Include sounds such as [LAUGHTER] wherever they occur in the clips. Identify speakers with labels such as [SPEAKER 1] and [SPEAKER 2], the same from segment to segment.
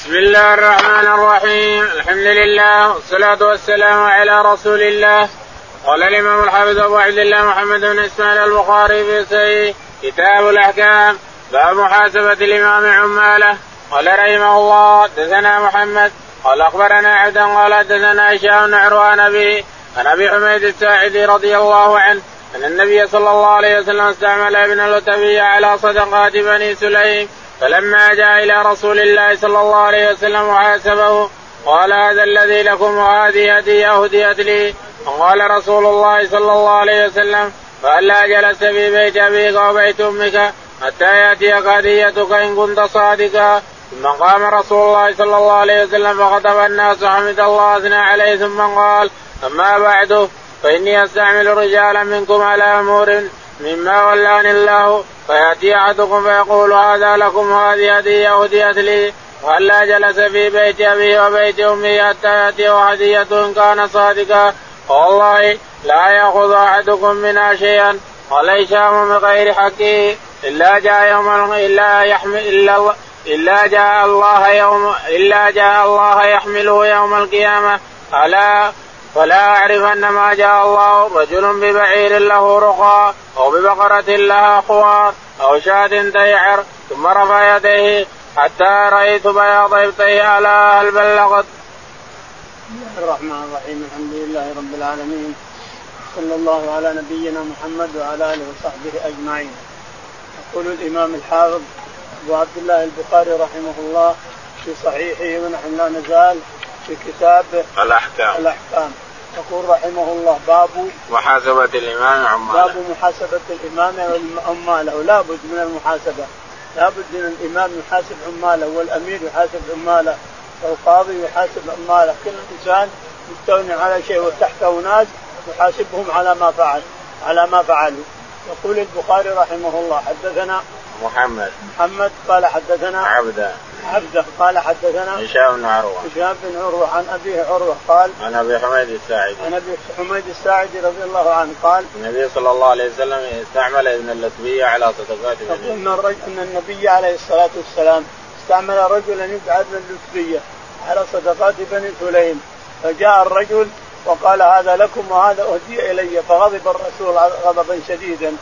[SPEAKER 1] بسم الله الرحمن الرحيم الحمد لله والصلاة والسلام على رسول الله قال الإمام الحافظ أبو عبد الله محمد بن إسماعيل البخاري في صحيح كتاب الأحكام باب محاسبة الإمام عماله قال رحمه الله دثنا محمد قال أخبرنا عبدا قال دثنا عشاء بن عروان أبي عن أبي حميد الساعدي رضي الله عنه أن النبي صلى الله عليه وسلم استعمل ابن الوتبية على صدقات بني سليم فلما جاء الى رسول الله صلى الله عليه وسلم وحاسبه قال هذا الذي لكم وهذه هديه هديت لي وقال رسول الله صلى الله عليه وسلم فألا جلست في بيت أبيك وبيت أمك حتى يأتيك هديتك إن كنت صادقا ثم قام رسول الله صلى الله عليه وسلم فخطب الناس وحمد الله أثنى عليه ثم قال أما بعد فإني أستعمل رجالا منكم على أمور مما ولاني الله فيأتي أحدكم فيقول هذا لكم هذه هدية هديت لي وألا جلس في بيت ابي وبيت امي حتى يأتيه هدية إن كان صادقا والله لا يأخذ أحدكم منها شيئا ولا هشام من غير حقه إلا جاء يوم إلا يحمل إلا إلا جاء الله يوم إلا جاء الله يحمله يوم القيامة ألا فلا أعرف أن ما جاء الله رجل ببعير له رقى أو ببقرة لها خوار أو شاة تيعر ثم رفع يديه حتى رأيت بياض ابتيه على هل بلغت
[SPEAKER 2] بسم الله الرحمن الرحيم الحمد لله رب العالمين صلى الله على نبينا محمد وعلى اله وصحبه اجمعين. يقول الامام الحافظ ابو عبد الله البخاري رحمه الله في صحيحه ونحن لا نزال في كتاب الأحكام الأحكام يقول رحمه الله
[SPEAKER 1] باب محاسبة الإمام عماله
[SPEAKER 2] باب
[SPEAKER 1] محاسبة الإمام
[SPEAKER 2] عماله لابد من المحاسبة لابد من الإمام يحاسب عماله والأمير يحاسب عماله والقاضي يحاسب عماله كل إنسان مستولي على شيء وتحته ناس يحاسبهم على ما فعل على ما فعلوا يقول البخاري رحمه الله حدثنا
[SPEAKER 1] محمد
[SPEAKER 2] محمد قال حدثنا
[SPEAKER 1] عبده
[SPEAKER 2] عبده قال حدثنا هشام بن عروه هشام بن عروه عن ابيه عروه قال
[SPEAKER 1] عن ابي حميد الساعدي
[SPEAKER 2] عن ابي حميد الساعدي رضي الله عنه قال
[SPEAKER 1] النبي صلى الله عليه وسلم استعمل ابن اللتبيه على صدقات بني
[SPEAKER 2] ان ان النبي عليه الصلاه والسلام استعمل رجلا يدعى ابن اللتبيه على صدقات بني سليم فجاء الرجل وقال هذا لكم وهذا اهدي الي فغضب الرسول غضبا شديدا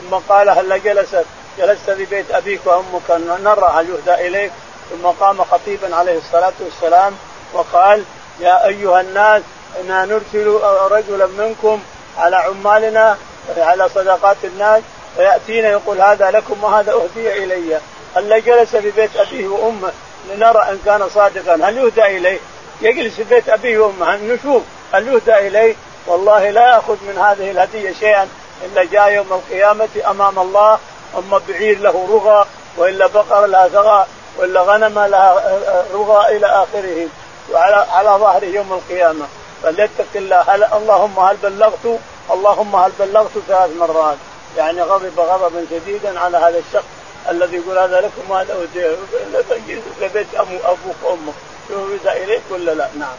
[SPEAKER 2] ثم قال هل جلست جلست في بيت ابيك وامك نرى هل يهدى اليك ثم قام خطيبا عليه الصلاة والسلام وقال يا أيها الناس إنا نرسل رجلا منكم على عمالنا على صدقات الناس فيأتينا يقول هذا لكم وهذا أهدي إلي هل جلس في بيت أبيه وأمه لنرى إن كان صادقا هل يهدى إليه يجلس في بيت أبيه وأمه نشوف هل يهدى إليه والله لا يأخذ من هذه الهدية شيئا إلا جاء يوم القيامة أمام الله أما بعير له رغى وإلا بقر لها ثغى ولا غنم لها رغى الى اخره وعلى على ظهره يوم القيامه فليتق الله هل اللهم هل بلغت اللهم هل بلغت ثلاث مرات يعني غضب غضبا شديدا على هذا الشخص الذي يقول هذا لكم وهذا لبيت ابوك وامك شوف اذا اليك ولا لا نعم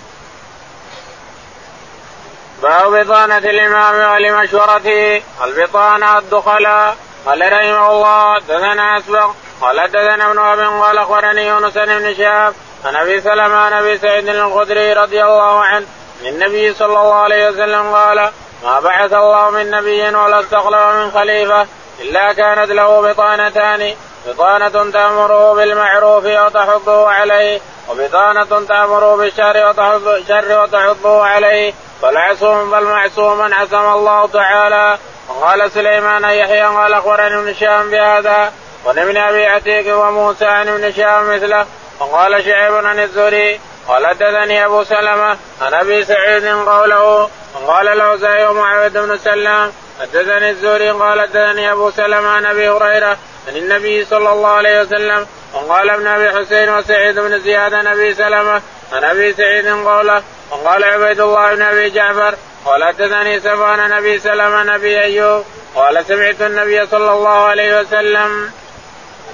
[SPEAKER 1] باب بطانة الإمام ولمشورته البطانة الدخلاء قال رحمه الله دثنا أسبق قال حدثنا ابن ابي قال اخبرني يونس بن شهاب عن ابي سلمه عن ابي سعيد الخدري رضي الله عنه عن النبي صلى الله عليه وسلم قال ما بعث الله من نبي ولا استخلف من خليفه الا كانت له بطانتان بطانة تأمره بالمعروف وتحضه عليه وبطانة تأمره بالشر وتحض الشر وتحضه عليه فالعصوم بل معصوما عصم الله تعالى وقال سليمان يحيى قال اخبرني ابن شام بهذا ولمن ابي عتيق وموسى عن ابن شهاب مثله وقال شعيب عن الزهري قال حدثني ابو سلمه عن ابي سعيد قوله وقال له زي معاويه بن سلام حدثني الزهري قال حدثني ابو سلمه عن ابي هريره عن النبي صلى الله عليه وسلم وقال ابن ابي حسين وسعيد بن زياد عن ابي سلمه عن ابي سعيد قوله وقال عبيد الله بن ابي جعفر قال حدثني سفان عن ابي سلمه عن ابي ايوب قال سمعت النبي صلى الله عليه وسلم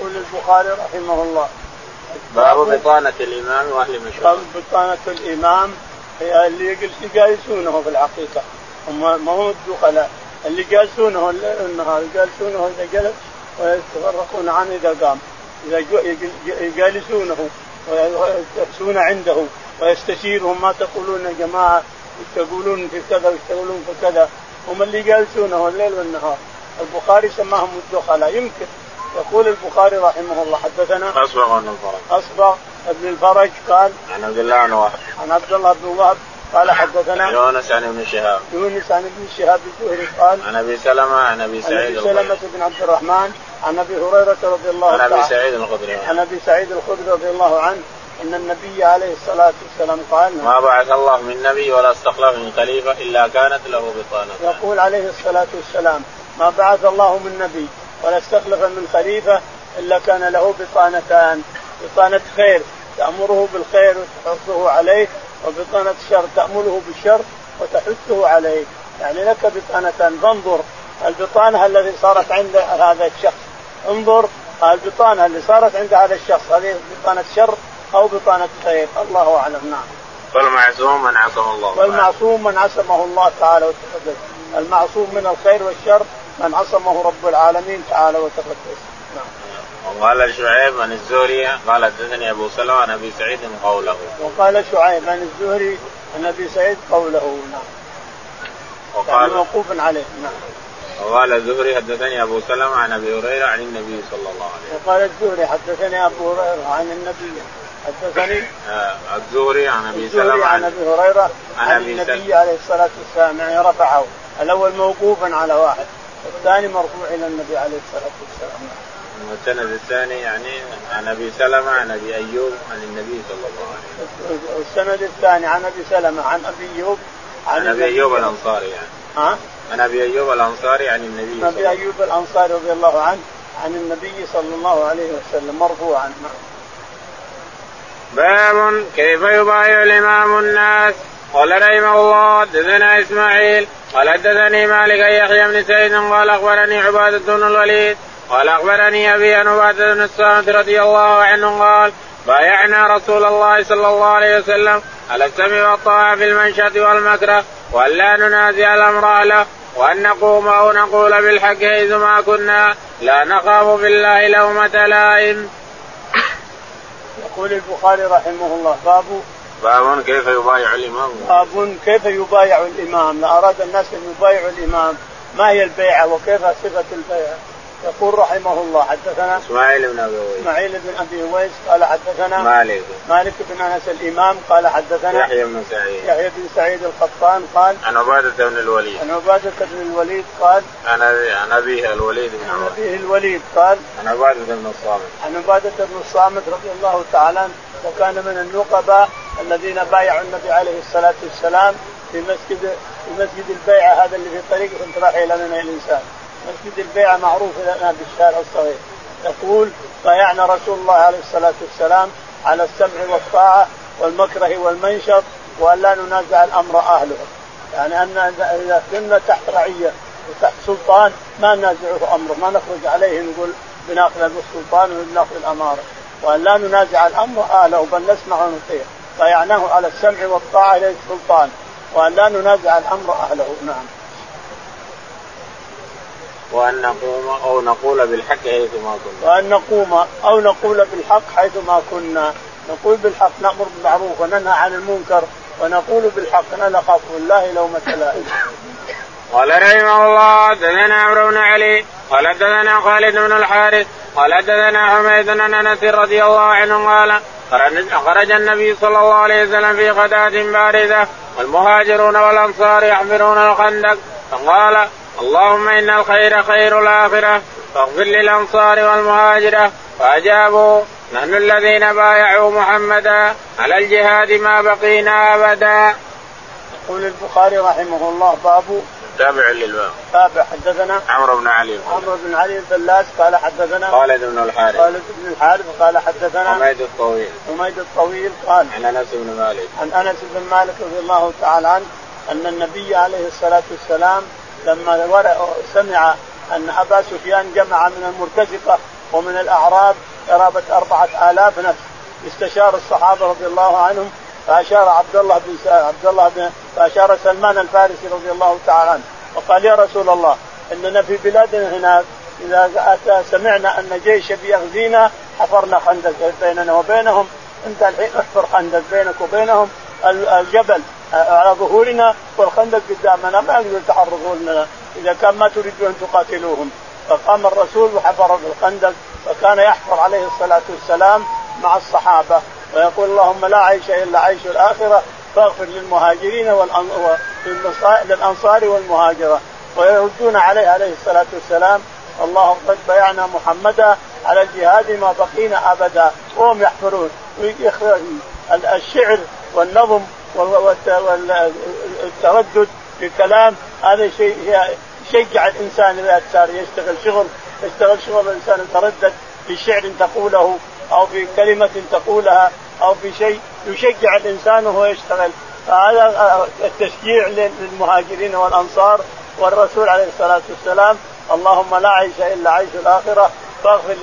[SPEAKER 1] يقول البخاري
[SPEAKER 2] رحمه الله باب بطانة الإمام وأهل مشورته باب بطانة الإمام هي اللي يجالسونه في الحقيقة هم ما هو الدخلاء اللي الليل والنهار جالسونه إذا جلس ويتفرقون عنه إذا قام إذا يجالسونه ويجلسون عنده ويستشيرهم ما تقولون يا جماعة تقولون في كذا وتقولون في كذا هم اللي جالسونه الليل والنهار البخاري سماهم الدخلاء يمكن يقول البخاري رحمه الله حدثنا
[SPEAKER 1] اصبغ بن الفرج اصبغ بن
[SPEAKER 2] الفرج قال
[SPEAKER 1] عن عبد الله بن وهب عن
[SPEAKER 2] عبد الله بن وهب قال حدثنا
[SPEAKER 1] يونس
[SPEAKER 2] عن
[SPEAKER 1] ابن شهاب
[SPEAKER 2] يونس عن ابن شهاب الزهري قال
[SPEAKER 1] عن ابي سلمه عن ابي سعيد عن
[SPEAKER 2] ابي سلمه بن عبد الرحمن عن ابي هريره رضي الله عنه
[SPEAKER 1] عن ابي سعيد الخدري
[SPEAKER 2] عن ابي سعيد الخدري رضي الله عنه ان النبي عليه الصلاه والسلام قال
[SPEAKER 1] ما بعث الله من نبي ولا استخلف من خليفه الا كانت له بطانه
[SPEAKER 2] يقول عليه الصلاه والسلام ما بعث الله من نبي ولا استخلف من خليفه الا كان له بطانتان بطانه خير تامره بالخير وتحثه عليه وبطانه شر تامره بالشر وتحثه عليه يعني لك بطانتان فانظر البطانه التي صارت عند هذا الشخص انظر البطانه اللي صارت عند هذا الشخص هذه بطانه شر او بطانه خير الله اعلم
[SPEAKER 1] نعم والمعصوم من عصمه الله والمعصوم من
[SPEAKER 2] عصمه
[SPEAKER 1] الله
[SPEAKER 2] تعالى وتقدم المعصوم من الخير والشر من عصمه رب العالمين تعالى وتقدس نعم.
[SPEAKER 1] وقال شعيب عن الزهري قال حدثني ابو سلمه عن ابي سعيد قوله.
[SPEAKER 2] وقال شعيب عن الزهري عن ابي سعيد قوله نعم. يعني وقال موقوف عليه نعم.
[SPEAKER 1] وقال الزهري حدثني ابو سلمه عن ابي هريره عن النبي صلى الله
[SPEAKER 2] عليه وسلم. وقال الزهري حدثني ابو هريره عن النبي حدثني آه،
[SPEAKER 1] الزهري عن ابي سلمه عن
[SPEAKER 2] ابي هريره عن, عن النبي عليه الصلاه والسلام يعني رفعه الاول موقوفا على واحد الثاني مرفوع الى النبي عليه الصلاه والسلام
[SPEAKER 1] والسند الثاني يعني عن ابي سلمه عن ابي ايوب عن النبي صلى الله عليه وسلم. والسند
[SPEAKER 2] الثاني عن ابي سلمه
[SPEAKER 1] عن
[SPEAKER 2] ابي ايوب
[SPEAKER 1] عن, عن ابي ايوب الانصاري يعني. ها؟ عن ابي ايوب الانصاري
[SPEAKER 2] عن
[SPEAKER 1] النبي
[SPEAKER 2] ابي ايوب الانصاري رضي الله عنه عن النبي صلى الله عليه وسلم مرفوعا.
[SPEAKER 1] باب كيف يبايع الامام الناس قال رحمه الله حدثنا اسماعيل قال حدثني مالك يحيى بن سعيد قال اخبرني عباده بن الوليد قال اخبرني ابي ان عباده بن الصامت رضي الله عنه قال بايعنا رسول الله صلى الله عليه وسلم على السمع والطاعه في المنشط والمكره والا ننازع الامر له وان نقوم او نقول بالحق حيث ما كنا لا نخاف بالله لومه لائم.
[SPEAKER 2] يقول البخاري رحمه الله باب
[SPEAKER 1] باب كيف يبايع الامام؟
[SPEAKER 2] باب كيف يبايع الامام؟ لا اراد الناس ان يبايعوا الامام ما هي البيعه وكيف صفه البيعه؟ يقول رحمه الله حدثنا
[SPEAKER 1] اسماعيل بن ابي هويس
[SPEAKER 2] اسماعيل بن ابي هويس قال حدثنا
[SPEAKER 1] مالك
[SPEAKER 2] مالك بن انس الامام قال حدثنا
[SPEAKER 1] يحيى بن سعيد يحيى
[SPEAKER 2] بن سعيد القطان قال
[SPEAKER 1] عن عباده بن الوليد عن
[SPEAKER 2] عباده بن الوليد قال
[SPEAKER 1] عن
[SPEAKER 2] عن
[SPEAKER 1] ابيه الوليد بن
[SPEAKER 2] عن ابيه الوليد قال
[SPEAKER 1] عن عباده بن الصامت عن
[SPEAKER 2] عباده بن الصامت رضي الله تعالى عنه وكان من النقباء الذين بايعوا النبي عليه الصلاه والسلام في مسجد في مسجد البيعه هذا اللي في طريق كنت رايح منه الانسان مسجد البيعه معروف لنا بالشارع الصغير يقول بايعنا رسول الله عليه الصلاه والسلام على السمع والطاعه والمكره والمنشط وان لا ننازع الامر اهله يعني ان اذا كنا تحت رعيه وتحت سلطان ما ننازعه امره ما نخرج عليه نقول بناخذ السلطان وبناخذ الاماره وان لا ننازع الامر اهله بل نسمع ونطيع بيانه على السمع والطاعه للسلطان وان لا ننازع الامر اهله نعم.
[SPEAKER 1] وان نقوم او نقول بالحق حيث ما كنا. وان نقوم او
[SPEAKER 2] نقول بالحق
[SPEAKER 1] حيث ما كنا،
[SPEAKER 2] نقول بالحق نامر بالمعروف وننهى عن المنكر ونقول بالحق انا نخاف الله لو لائم.
[SPEAKER 1] قال رحمه الله دنا عمرو بن علي قال دنا خالد بن الحارث قال دنا حميد بن انس رضي الله عنه قال خرج النبي صلى الله عليه وسلم في غداة باردة والمهاجرون والأنصار يحفرون الخندق فقال اللهم إن الخير خير الآخرة فاغفر للأنصار والمهاجرة فأجابوا نحن الذين بايعوا محمدا على الجهاد ما بقينا أبدا
[SPEAKER 2] يقول البخاري رحمه الله باب
[SPEAKER 1] تابع للباب
[SPEAKER 2] تابع حدثنا
[SPEAKER 1] عمرو
[SPEAKER 2] بن علي عمرو بن
[SPEAKER 1] علي
[SPEAKER 2] الفلاس قال
[SPEAKER 1] حدثنا خالد
[SPEAKER 2] بن الحارث خالد بن الحارث قال حدثنا
[SPEAKER 1] حميد الطويل
[SPEAKER 2] حميد الطويل قال عن انس بن مالك عن
[SPEAKER 1] انس
[SPEAKER 2] بن مالك رضي الله تعالى عنه ان النبي عليه الصلاه والسلام لما سمع ان ابا سفيان جمع من المرتزقه ومن الاعراب قرابه أربعة آلاف نفس استشار الصحابه رضي الله عنهم فاشار عبد الله بن عبد الله بن فاشار سلمان الفارسي رضي الله تعالى عنه وقال يا رسول الله اننا في بلادنا هناك اذا سمعنا ان جيش بيغزينا حفرنا خندق بيننا وبينهم انت الحين احفر خندق بينك وبينهم الجبل على ظهورنا والخندق قدامنا ما يقدر يتعرضوا لنا اذا كان ما تريدون ان تقاتلوهم فقام الرسول وحفر في الخندق فكان يحفر عليه الصلاه والسلام مع الصحابه ويقول اللهم لا عيش الا عيش الاخره فاغفر للمهاجرين للانصار والمهاجره ويردون عليه عليه الصلاه والسلام اللهم قد بيعنا محمدا على الجهاد ما بقينا ابدا وهم يحفرون الشعر والنظم والتردد في الكلام هذا شيء يشجع الانسان اذا صار يشتغل شغل يشتغل شغل الانسان يتردد في شعر تقوله او في كلمه تقولها او في شيء يشجع الانسان وهو يشتغل فهذا التشجيع للمهاجرين والانصار والرسول عليه الصلاه والسلام اللهم لا عيش الا عيش الاخره فاغفر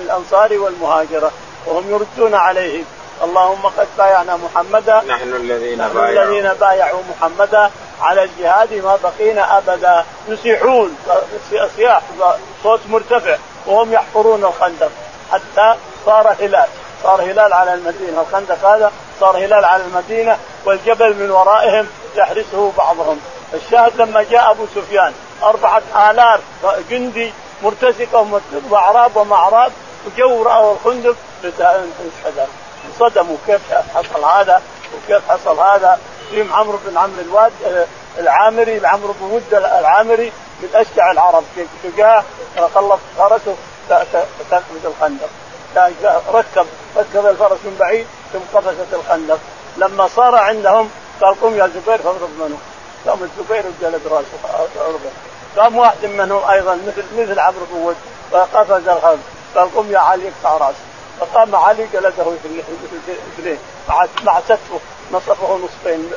[SPEAKER 2] الانصار والمهاجره وهم يردون عليه اللهم قد بايعنا محمدا نحن
[SPEAKER 1] الذين نحن بايعوا
[SPEAKER 2] الذين بايعوا محمدا على الجهاد ما بقينا ابدا يصيحون صياح صوت مرتفع وهم يحفرون الخندق حتى صار هلال صار هلال على المدينه الخندق هذا صار هلال على المدينه والجبل من ورائهم يحرسه بعضهم الشاهد لما جاء ابو سفيان أربعة آلاف جندي مرتزقة وأعراب ومعراب وجو رأوا الخندق انصدموا كيف حصل هذا وكيف حصل هذا فيهم عمرو بن عمرو الواد آه، العامري عمرو بن ود العامري من أشجع العرب شجاع خلص فرسه تقمز الخندق ركب ركب الفرس من بعيد ثم قفزت الخندق لما صار عندهم قال قم يا زبير فاضرب منه قام الزبير وجلد راسه قام واحد منهم ايضا مثل مثل عمرو بن ود فقفز الخندق قال قم يا علي اقطع راسه فقام علي جلده في رجليه معسته نصفه نصفين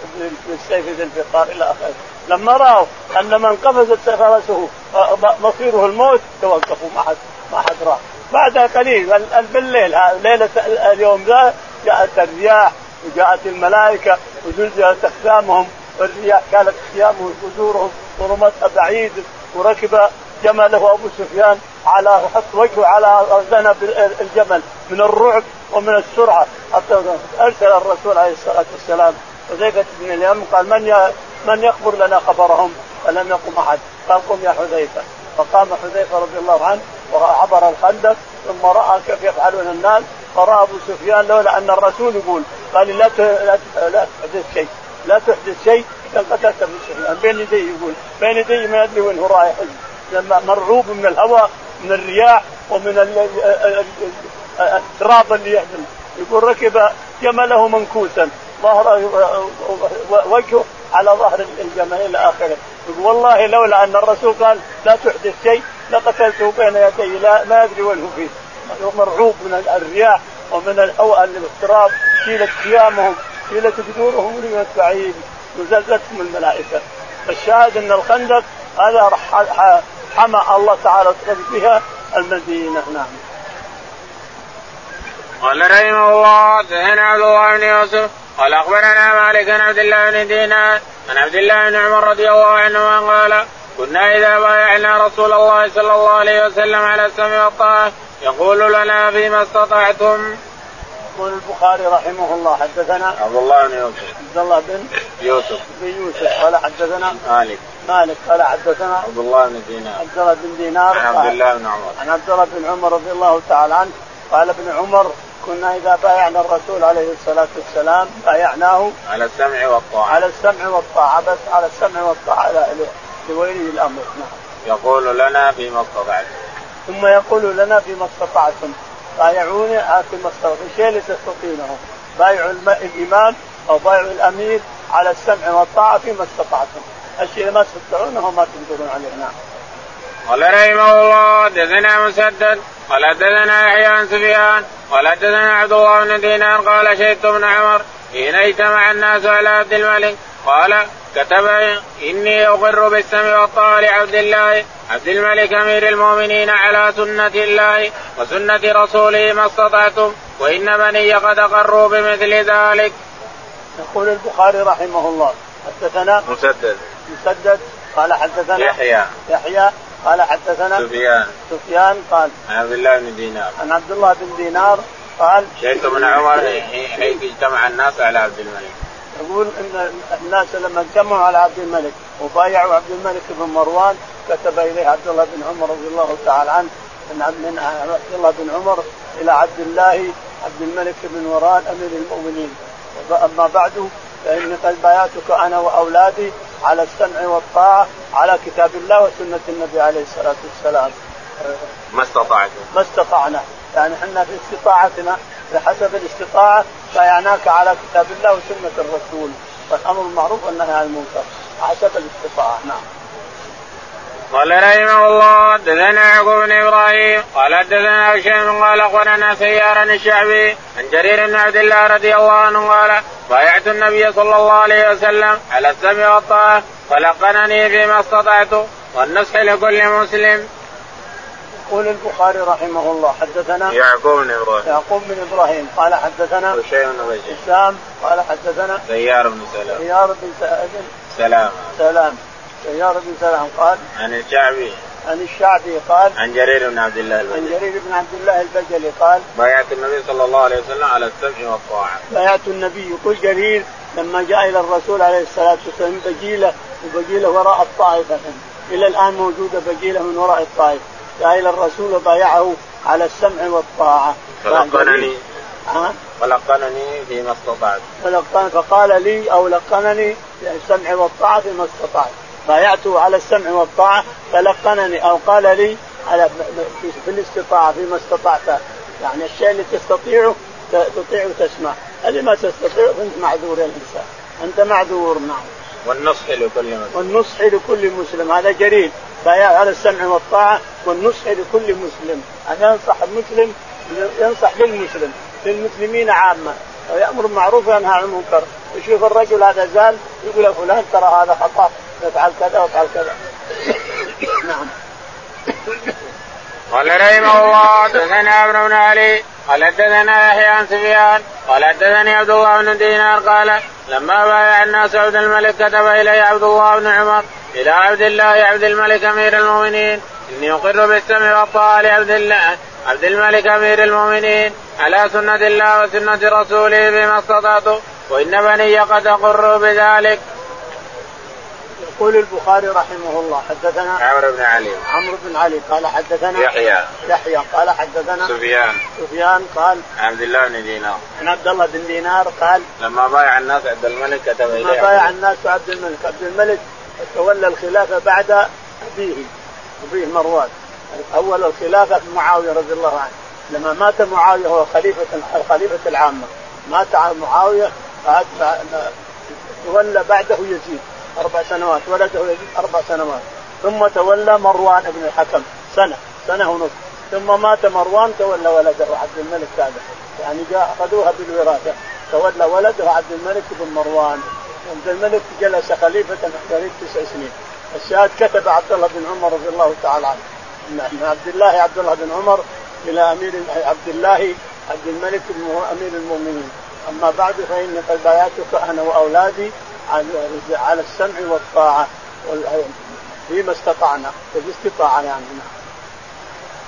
[SPEAKER 2] بالسيف ذي الفقار الى اخره لما راوا ان من قفزت راسه آه، مصيره الموت توقفوا معه ما حد راح بعد قليل بالليل ليله اليوم ذا جاءت الرياح وجاءت الملائكه وزلزلت اقدامهم والرياح كانت خيامهم وجذورهم ورمت بعيد وركب جمله ابو سفيان على حط وجهه على ذنب الجمل من الرعب ومن السرعه حتى ارسل الرسول عليه الصلاه والسلام حذيفه بن اليم قال من من يخبر لنا خبرهم فلم يقم احد قال قم يا حذيفه فقام حذيفه رضي الله عنه وعبر الخندق ثم راى كيف يفعلون الناس فراى ابو سفيان لولا ان الرسول يقول قال لا لا تحدث شيء لا تحدث شيء قتلت ابو سفيان بين يديه يقول بين يديه ما ادري وين هو رايح لما مرعوب من الهواء من الرياح ومن التراب اللي يحمل يقول ركب جمله منكوسا ظهر وجهه على ظهر الجمل الى اخره يقول والله لولا ان الرسول قال لا تحدث شيء لقتلته بين يدي لا ما ادري وجهه فيه مرعوب من الرياح ومن الهواء الاضطراب شيلت قيامهم شيلت جذورهم ورمت بعيد وزلزلتهم الملائكه فالشاهد ان الخندق هذا حمى الله تعالى بها المدينه نعم.
[SPEAKER 1] قال رحمه الله حدثنا عبد الله بن يوسف قال اخبرنا مالك بن عبد الله بن دينار عن عبد الله بن عمر رضي الله عنه قال كنا إذا بايعنا رسول الله صلى الله عليه وسلم على السمع والطاعة يقول لنا فيما استطعتم.
[SPEAKER 2] يقول البخاري رحمه الله حدثنا
[SPEAKER 1] عبد الله بن يوسف
[SPEAKER 2] عبد الله بن يوسف بن يوسف قال حدثنا
[SPEAKER 1] مالك
[SPEAKER 2] مالك قال حدثنا
[SPEAKER 1] عبد الله بن دينار عبد
[SPEAKER 2] الله
[SPEAKER 1] بن دينار
[SPEAKER 2] عن
[SPEAKER 1] عبد الله بن عمر عن
[SPEAKER 2] عبد الله بن عمر رضي الله تعالى عنه قال ابن عمر كنا اذا بايعنا الرسول عليه الصلاه والسلام بايعناه
[SPEAKER 1] على السمع والطاعه على
[SPEAKER 2] السمع والطاعه بس على السمع والطاعه لا لولي الامر نعم.
[SPEAKER 1] يقول لنا فيما
[SPEAKER 2] استطعتم. ثم يقول لنا فيما استطعتم بايعوني فيما استطعتم الشيء اللي تستطيعونه بايعوا الامام او بايعوا الامير على السمع والطاعه فيما استطعتم الشيء اللي ما تستطيعونه ما
[SPEAKER 1] تقدرون عليه نعم. قال رحمه الله دزنا مسدد قال دزنا يحيى بن سفيان قال دزنا عبد الله بن دينار قال شهدت بن عمر حين اجتمع الناس على عبد الملك قال كتب اني اقر بالسمع والطاعه لعبد الله عبد الملك امير المؤمنين على سنه الله وسنه رسوله ما استطعتم وان بني قد اقروا بمثل ذلك.
[SPEAKER 2] يقول البخاري رحمه الله حدثنا
[SPEAKER 1] مسدد
[SPEAKER 2] مسدد قال حدثنا
[SPEAKER 1] يحيى
[SPEAKER 2] يحيى قال حدثنا
[SPEAKER 1] سفيان
[SPEAKER 2] سفيان قال
[SPEAKER 1] عن عبد الله بن دينار
[SPEAKER 2] عن عبد الله بن دينار قال
[SPEAKER 1] شيخ بن عمر حيث اجتمع الناس على عبد الملك
[SPEAKER 2] يقول ان الناس لما اجتمعوا على عبد الملك وبايعوا عبد الملك بن مروان كتب اليه عبد الله بن عمر رضي الله تعالى عنه من عبد الله بن عمر الى عبد الله عبد الملك بن مروان امير المؤمنين اما بعد فان قد بايعتك انا واولادي على السمع والطاعه على كتاب الله وسنه النبي عليه الصلاه والسلام
[SPEAKER 1] ما
[SPEAKER 2] استطعت ما استطعنا يعني احنا في استطاعتنا بحسب الاستطاعه بايعناك على كتاب الله وسنه الرسول والامر المعروف والنهي عن المنكر حسب الاستطاعه نعم.
[SPEAKER 1] قال رحمه
[SPEAKER 2] الله
[SPEAKER 1] حدثنا
[SPEAKER 2] يعقوب
[SPEAKER 1] بن ابراهيم قال حدثنا هشام قال اخبرنا سيارا الشعبي عن جرير بن عبد الله رضي الله عنه قال بايعت النبي صلى الله عليه وسلم على السمع والطاعه فلقنني فيما استطعت والنصح لكل مسلم
[SPEAKER 2] يقول البخاري رحمه الله حدثنا
[SPEAKER 1] يعقوب بن
[SPEAKER 2] ابراهيم يعقوب بن ابراهيم قال حدثنا
[SPEAKER 1] هشيم بن رجب اسلام
[SPEAKER 2] قال حدثنا
[SPEAKER 1] سيار بن سلام
[SPEAKER 2] سيار بن سلام سلام سلام سيار بن سلام قال
[SPEAKER 1] عن الشعبي
[SPEAKER 2] عن الشعبي قال
[SPEAKER 1] عن جرير بن عبد الله
[SPEAKER 2] البجلي عن جرير بن عبد الله البجلي قال
[SPEAKER 1] بايعت النبي صلى الله عليه وسلم على السمع والطاعه
[SPEAKER 2] بايعت النبي يقول جرير لما جاء الى الرسول عليه الصلاه والسلام بجيله وبجيله وراء الطائفه الى الان موجوده بجيله من وراء الطائفه جاء الى الرسول وبايعه على السمع والطاعة
[SPEAKER 1] فلقنني ها؟ فلقنني فيما استطعت
[SPEAKER 2] فلقن فقال لي او لقنني السمع والطاعه فيما استطعت بايعته على السمع والطاعه فلقنني او قال لي على في الاستطاعه فيما استطعت يعني الشيء اللي تستطيعه تطيع وتسمع اللي ما تستطيع فانت معذور يا الانسان انت معذور نعم
[SPEAKER 1] والنصح لكل مسلم
[SPEAKER 2] والنصح لكل مسلم هذا جريد بيان على السمع والطاعة والنصح لكل مسلم أن ينصح المسلم ينصح للمسلم للمسلمين عامة ويأمر بالمعروف وينهى عن المنكر يشوف الرجل هذا زال يقول فلان ترى هذا خطأ افعل كذا وافعل كذا [COUGHS] نعم
[SPEAKER 1] قال رحمه الله حدثنا ابن بن علي قال حدثنا يحيى عن سفيان قال حدثني عبد الله بن دينار قال لما بايع الناس عبد الملك كتب الي عبد الله بن عمر إلى عبد الله عبد الملك أمير المؤمنين إني أقر بالسمع والطاعة لعبد الله عبد الملك أمير المؤمنين على سنة الله وسنة رسوله بما استطعت وإن بني قد أقروا بذلك.
[SPEAKER 2] يقول البخاري رحمه الله حدثنا
[SPEAKER 1] عمرو بن علي
[SPEAKER 2] عمرو بن علي قال حدثنا
[SPEAKER 1] يحيى
[SPEAKER 2] يحيى قال حدثنا
[SPEAKER 1] سفيان
[SPEAKER 2] سفيان قال
[SPEAKER 1] عبد الله بن دينار
[SPEAKER 2] عن عبد الله بن دينار قال
[SPEAKER 1] لما بايع الناس عبد الملك كتب اليه لما
[SPEAKER 2] بايع الناس عبد الملك عبد الملك تولى الخلافه بعد ابيه ابيه مروان اول الخلافه معاويه رضي الله عنه لما مات معاويه هو خليفه الخليفه العامه مات معاويه تولى بعده يزيد اربع سنوات ولده يزيد اربع سنوات ثم تولى مروان بن الحكم سنه سنه ونصف ثم مات مروان تولى ولده عبد الملك هذا يعني جاء اخذوها بالوراثه تولى ولده عبد الملك بن مروان عبد الملك جلس خليفة قريب تسع سنين الشاهد كتب عبد الله بن عمر رضي الله تعالى عنه من عبد الله عبد الله بن عمر إلى أمير عبد الله عبد الملك أمير المؤمنين أما بعد فإن بياتك أنا وأولادي على السمع والطاعة فيما استطعنا في استطاعة
[SPEAKER 1] يعني نعم.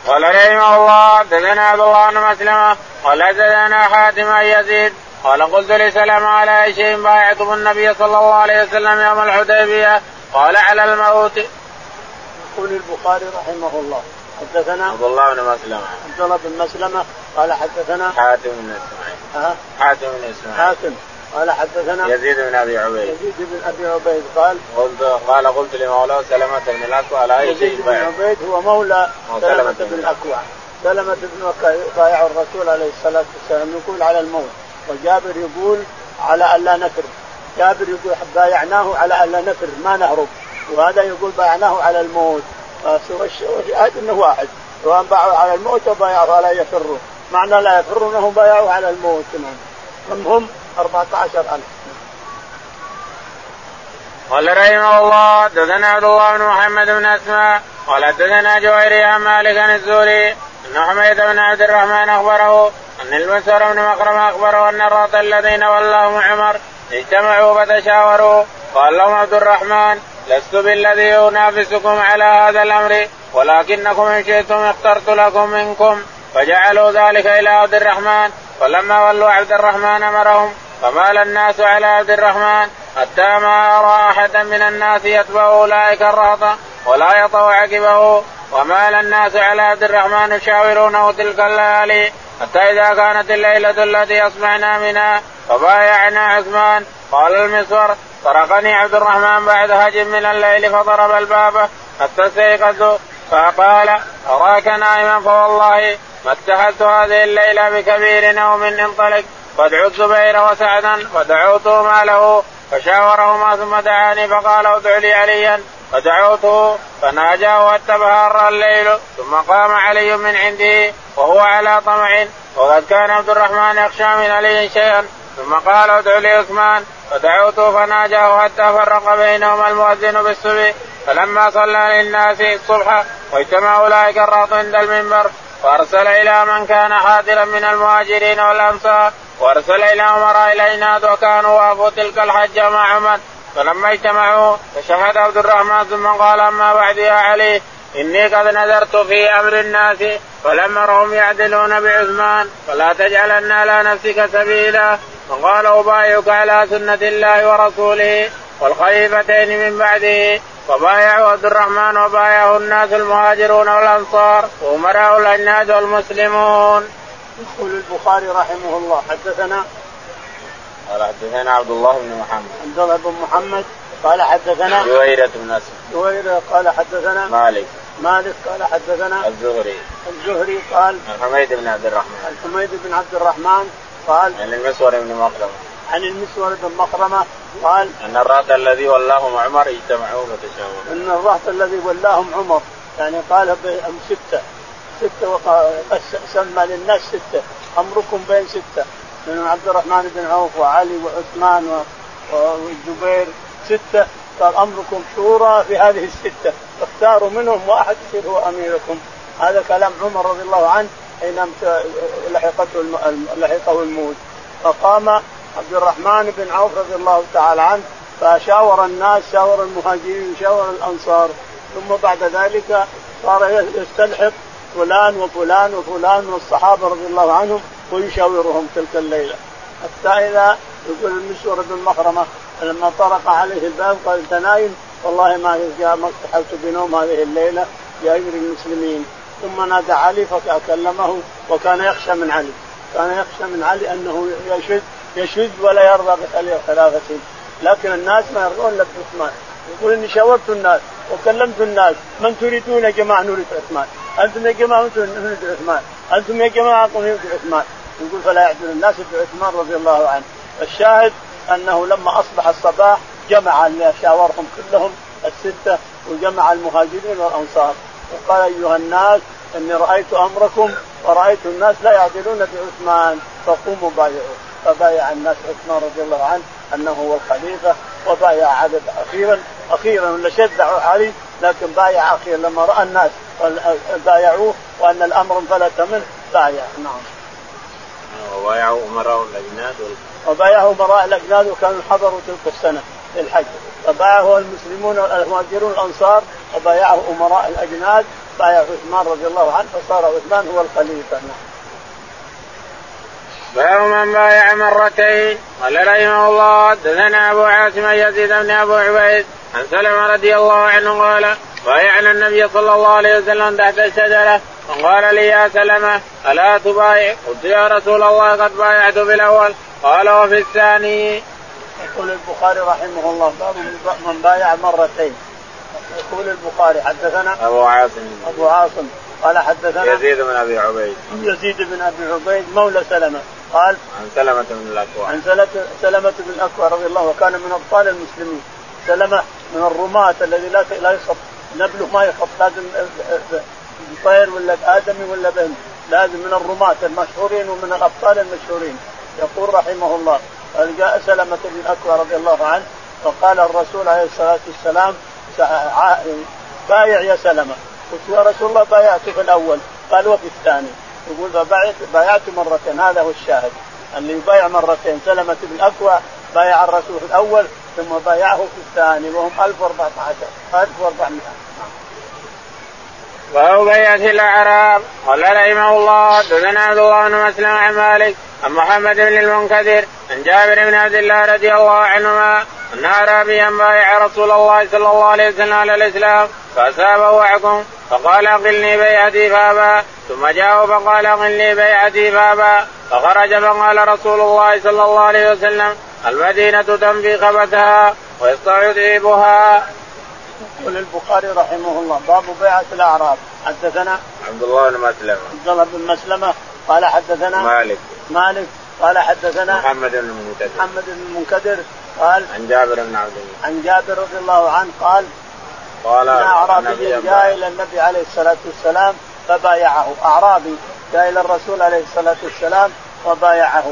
[SPEAKER 1] قال رحمه الله حدثنا عبد الله بن مسلمه قال حدثنا حاتم يزيد قال قلت لسلام على اي شيء بايعكم النبي صلى الله عليه وسلم يوم الحديبيه قال على الموت.
[SPEAKER 2] يقول البخاري رحمه الله حدثنا
[SPEAKER 1] عبد الله بن مسلمه
[SPEAKER 2] عبد الله بن مسلمه قال حدثنا
[SPEAKER 1] حاتم بن اسماعيل
[SPEAKER 2] أه؟ حاتم بن اسماعيل حاتم قال حدثنا
[SPEAKER 1] يزيد بن ابي
[SPEAKER 2] عبيد يزيد بن ابي عبيد
[SPEAKER 1] قال قلت قال قلت لمولاه سلمة بن الاكوع على
[SPEAKER 2] اي شيء يزيد بن عبيد هو مولى سلمة بن الاكوع سلمة بن وكاع بايع الرسول عليه الصلاة والسلام يقول على الموت وجابر يقول على ألا نفر جابر يقول بايعناه على ألا نفر ما نهرب وهذا يقول بايعناه على الموت الشاهد انه واحد سواء باعوا على الموت وبايعوا على يفروا معنى لا يفروا انهم بايعوا على الموت نعم. هم هم 14000
[SPEAKER 1] قال رحمه الله دثنا عبد الله بن محمد بن اسماء قال دثنا جويري عن مالك بن الزهري أن حميد بن عبد الرحمن أخبره أن المنصور بن مخرم أخبره أن الرات الذين ولاهم عمر اجتمعوا فتشاوروا قال لهم عبد الرحمن لست بالذي أنافسكم على هذا الأمر ولكنكم إن شئتم اخترت لكم منكم فجعلوا ذلك إلى عبد الرحمن فلما ولوا عبد الرحمن أمرهم فمال الناس على عبد الرحمن حتى ما راى أحدا من الناس يتبع أولئك الرهط ولا يطوع عقبه ومال الناس على عبد الرحمن يشاورونه تلك الليالي حتى إذا كانت الليلة التي أصبحنا منها فبايعنا عثمان قال المصور طرقني عبد الرحمن بعد هج من الليل فضرب الباب حتى استيقظت فقال أراك نائما فوالله ما اتخذت هذه الليلة بكبير نوم انطلق قد الزبير وسعدا ودعوتهما له فشاورهما ثم دعاني فقال ادع لي عليا فدعوته فناجى واتبهر الليل ثم قام علي من عنده وهو على طمع وقد كان عبد الرحمن يخشى من علي شيئا ثم قال ادع لي عثمان فدعوته فناجاه حتى فرق بينهما المؤذن بالصبح فلما صلى للناس الصبح واجتمع اولئك الراط عند المنبر وارسل الى من كان حاضرا من المهاجرين والانصار وارسل الى امراء العناد وكانوا وافوا تلك الحجه مع عمر فلما اجتمعوا فشهد عبد الرحمن ثم قال اما بعد يا علي اني قد نذرت في امر الناس فلم ارهم يعدلون بعثمان فلا تجعلن على نفسك سبيلا فقال ابايعك على سنه الله ورسوله والخليفتين من بعده فبايعوا عبد الرحمن وبايعه الناس المهاجرون والانصار وامراء الاجناد والمسلمون.
[SPEAKER 2] يقول البخاري رحمه الله حدثنا
[SPEAKER 1] قال حدثنا عبد الله بن محمد عبد
[SPEAKER 2] الله بن محمد قال حدثنا
[SPEAKER 1] جويرة بن اسد
[SPEAKER 2] جويرة قال حدثنا
[SPEAKER 1] مالك
[SPEAKER 2] مالك قال حدثنا
[SPEAKER 1] الزهري
[SPEAKER 2] الزهري قال
[SPEAKER 1] الحميد بن عبد الرحمن
[SPEAKER 2] الحميد بن عبد الرحمن قال
[SPEAKER 1] عن المسور بن مخرمة
[SPEAKER 2] عن المسور بن مخرمة قال
[SPEAKER 1] ان الرهط الذي ولاهم عمر اجتمعوا فتشاوروا
[SPEAKER 2] ان الرهط الذي ولاهم عمر يعني قال ستة ستة سمى للناس ستة أمركم بين ستة من عبد الرحمن بن عوف وعلي وعثمان والزبير سته قال امركم شورى في هذه السته اختاروا منهم واحد يصير هو اميركم هذا كلام عمر رضي الله عنه حين لحقته الم... لحقه الموت فقام عبد الرحمن بن عوف رضي الله تعالى عنه فشاور الناس شاور المهاجرين شاور الانصار ثم بعد ذلك صار يستلحق فلان وفلان وفلان والصحابه رضي الله عنهم ويشاورهم تلك الليله حتى اذا يقول المسور بن مخرمه لما طرق عليه الباب قال انت نايم والله ما ما استحلت بنوم هذه الليله باجر المسلمين ثم نادى علي فكلمه وكان يخشى من علي كان يخشى من علي انه يشد يشد ولا يرضى بخلافته لكن الناس ما يرضون لك عثمان يقول اني شاورت الناس وكلمت الناس من تريدون يا جماعه نريد عثمان انتم يا جماعه نريد عثمان انتم يا جماعه في بعثمان يقول فلا يعدل الناس بعثمان رضي الله عنه الشاهد انه لما اصبح الصباح جمع شاورهم كلهم السته وجمع المهاجرين والانصار وقال ايها الناس اني رايت امركم ورايت الناس لا يعدلون بعثمان فقوموا بايعوه فبايع الناس عثمان رضي الله عنه انه هو الخليفه وبايع عدد اخيرا اخيرا ولا علي لكن بايع اخيرا لما راى الناس بايعوه وان الامر انفلت منه بايع نعم.
[SPEAKER 1] وبايعوا امراء الاجناد
[SPEAKER 2] وبايعه امراء الاجناد وكانوا حضروا تلك السنه للحج فبايعه المسلمون المهاجرون الانصار وبايعه امراء الاجناد بايع عثمان رضي الله عنه فصار عثمان هو الخليفه نعم.
[SPEAKER 1] باب من بايع مرتين قال رحمه الله حدثنا ابو عاصم يزيد بن ابو عبيد عن سلمه رضي الله عنه قال بايعنا النبي صلى الله عليه وسلم تحت الشجره فقال لي يا سلمه الا تبايع؟ قلت يا رسول الله قد بايعت في الاول قال وفي الثاني.
[SPEAKER 2] يقول البخاري رحمه الله باب من بايع مرتين. يقول البخاري حدثنا
[SPEAKER 1] ابو عاصم
[SPEAKER 2] ابو عاصم قال حدثنا
[SPEAKER 1] يزيد بن ابي عبيد
[SPEAKER 2] يزيد بن ابي عبيد مولى سلمه قال
[SPEAKER 1] عن سلمة بن الأكوع عن
[SPEAKER 2] سلمة بن الأكوع رضي الله عنه وكان من أبطال المسلمين سلمة من الرماة الذي لا لا يصف نبله ما يخف لازم آه، آه، آه، طير ولا ادمي ولا بهم لازم من الرماة المشهورين ومن الابطال المشهورين يقول رحمه الله جاء سلمة بن أكوى رضي الله عنه فقال الرسول عليه الصلاة والسلام بايع يا سلمة قلت يا رسول الله بايعت في الأول قال وفي الثاني يقول فبايعت بايعت مرتين هذا هو الشاهد اللي يبايع مرتين سلمة بن أكوى بايع الرسول في الأول ثم بايعه في الثاني وهم 1014 1400
[SPEAKER 1] وأوبيت الأعراب قال رحمه الله حدثنا عبد الله بن مسلم عن مالك عن محمد بن المنكدر عن جابر بن عبد الله رضي الله عنهما أن أعرابيا بايع رسول الله صلى الله عليه وسلم على الإسلام فأصابه وعكم فقال أقلني بيعتي بابا ثم جاءه فقال أقلني بيعتي بابا فخرج فقال رسول الله صلى الله عليه وسلم المدينة تنفي خبثها ويستعيد عيبها
[SPEAKER 2] يقول البخاري رحمه الله باب بيعة الأعراب حدثنا
[SPEAKER 1] عبد الله بن مسلمة
[SPEAKER 2] عبد الله بن مسلمة قال حدثنا
[SPEAKER 1] مالك
[SPEAKER 2] مالك قال حدثنا
[SPEAKER 1] محمد بن
[SPEAKER 2] المنكدر محمد بن المنكدر قال
[SPEAKER 1] عن جابر بن عبد الله
[SPEAKER 2] عن جابر رضي الله عنه قال قال أعرابي جاء إلى النبي عليه الصلاة والسلام فبايعه أعرابي جاء إلى الرسول عليه الصلاة والسلام وبايعه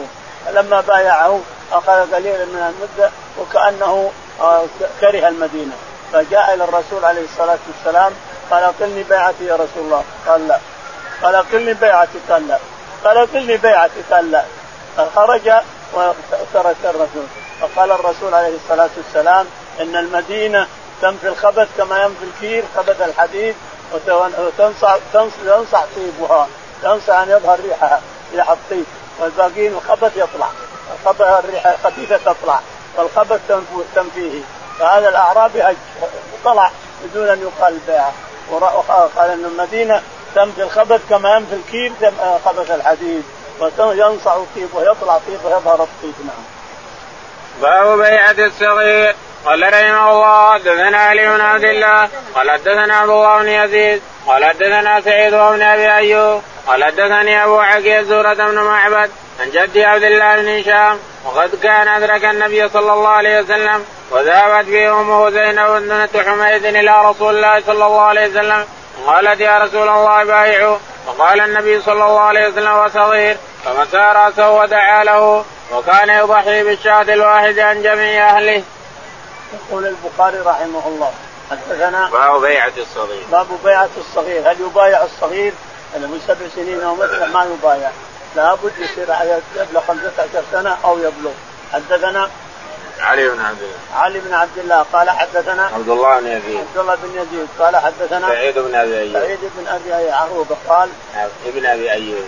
[SPEAKER 2] فلما بايعه أخذ قليلا من المدة وكأنه آه، كره المدينة فجاء الى الرسول عليه الصلاه والسلام قال اقلني بيعتي يا رسول الله قال لا قال اقلني بيعتي قال لا قال اقلني بيعتي قال لا فخرج وترك الرسول فقال الرسول عليه الصلاه والسلام ان المدينه تنفي الخبث كما ينفي الكير خبث الحديد وتنصح تنصح طيبها تنصح ان يظهر ريحها ريح الطيب والباقيين الخبث يطلع الخبث الريحه الخفيفه تطلع والخبث تنفيه فهذا الاعرابي هج طلع بدون ان يقال بيعه وقال ان المدينه تمثل الخبث كما يمضي الكير آه، خبث الحديد وينصع الطيب ويطلع الطيب ويظهر الطيب نعم. باب بيعة
[SPEAKER 1] الصغير قال رحمه الله حدثنا علي بن عبد الله قال حدثنا عبد الله بن يزيد قال حدثنا سعيد بن ابي ايوب قال حدثني ابو عقيل سوره بن معبد عن جد عبد الله بن هشام وقد كان ادرك النبي صلى الله عليه وسلم وذهبت به امه زينب بنت حميد الى رسول الله صلى الله عليه وسلم قالت يا رسول الله بايعوا فقال النبي صلى الله عليه وسلم وصغير فمسى راسه ودعا له وكان يضحي بالشاة الواحد عن جميع اهله.
[SPEAKER 2] يقول البخاري رحمه الله حدثنا
[SPEAKER 1] باب بيعة الصغير
[SPEAKER 2] باب بيعة الصغير هل يبايع الصغير؟ أنا من سبع سنين او مثله ما يبايع لابد يصير يبلغ 15 سنه او يبلغ حدثنا
[SPEAKER 1] علي بن
[SPEAKER 2] عبد الله علي بن عبد الله قال حدثنا
[SPEAKER 1] عبد الله بن يزيد
[SPEAKER 2] عبد الله بن يزيد قال حدثنا
[SPEAKER 1] سعيد بن ابي ايوب
[SPEAKER 2] سعيد بن ابي ايوب قال نعم،
[SPEAKER 1] ابن ابي ايوب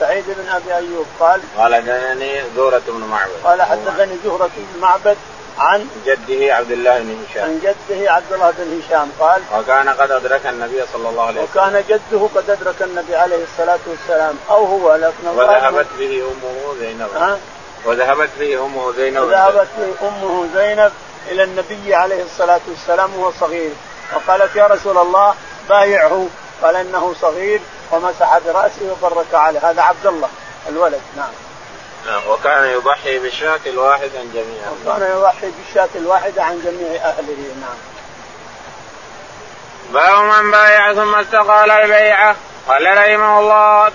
[SPEAKER 2] سعيد بن ابي ايوب قال
[SPEAKER 1] قال حدثني زهرة بن معبد
[SPEAKER 2] قال حدثني زهرة بن معبد
[SPEAKER 1] عن جده عبد الله بن هشام
[SPEAKER 2] عن جده عبد الله بن هشام قال
[SPEAKER 1] وكان قد ادرك النبي صلى الله عليه
[SPEAKER 2] وسلم وكان جده قد ادرك النبي عليه الصلاه والسلام او هو
[SPEAKER 1] لكن وذهبت به امه زينب ها؟ وذهبت به امه زينب
[SPEAKER 2] وذهبت به امه زينب الى النبي عليه الصلاه والسلام وهو صغير وقالت يا رسول الله بايعه قال انه صغير ومسح براسه وبرك عليه هذا عبد الله الولد نعم
[SPEAKER 1] نعم. وكان يضحي بالشاة الواحد عن جميعها وكان
[SPEAKER 2] يضحي بالشاة الواحدة عن جميع أهله نعم
[SPEAKER 1] باب
[SPEAKER 2] من بايع
[SPEAKER 1] ثم استقال البيعة قال رحمه الله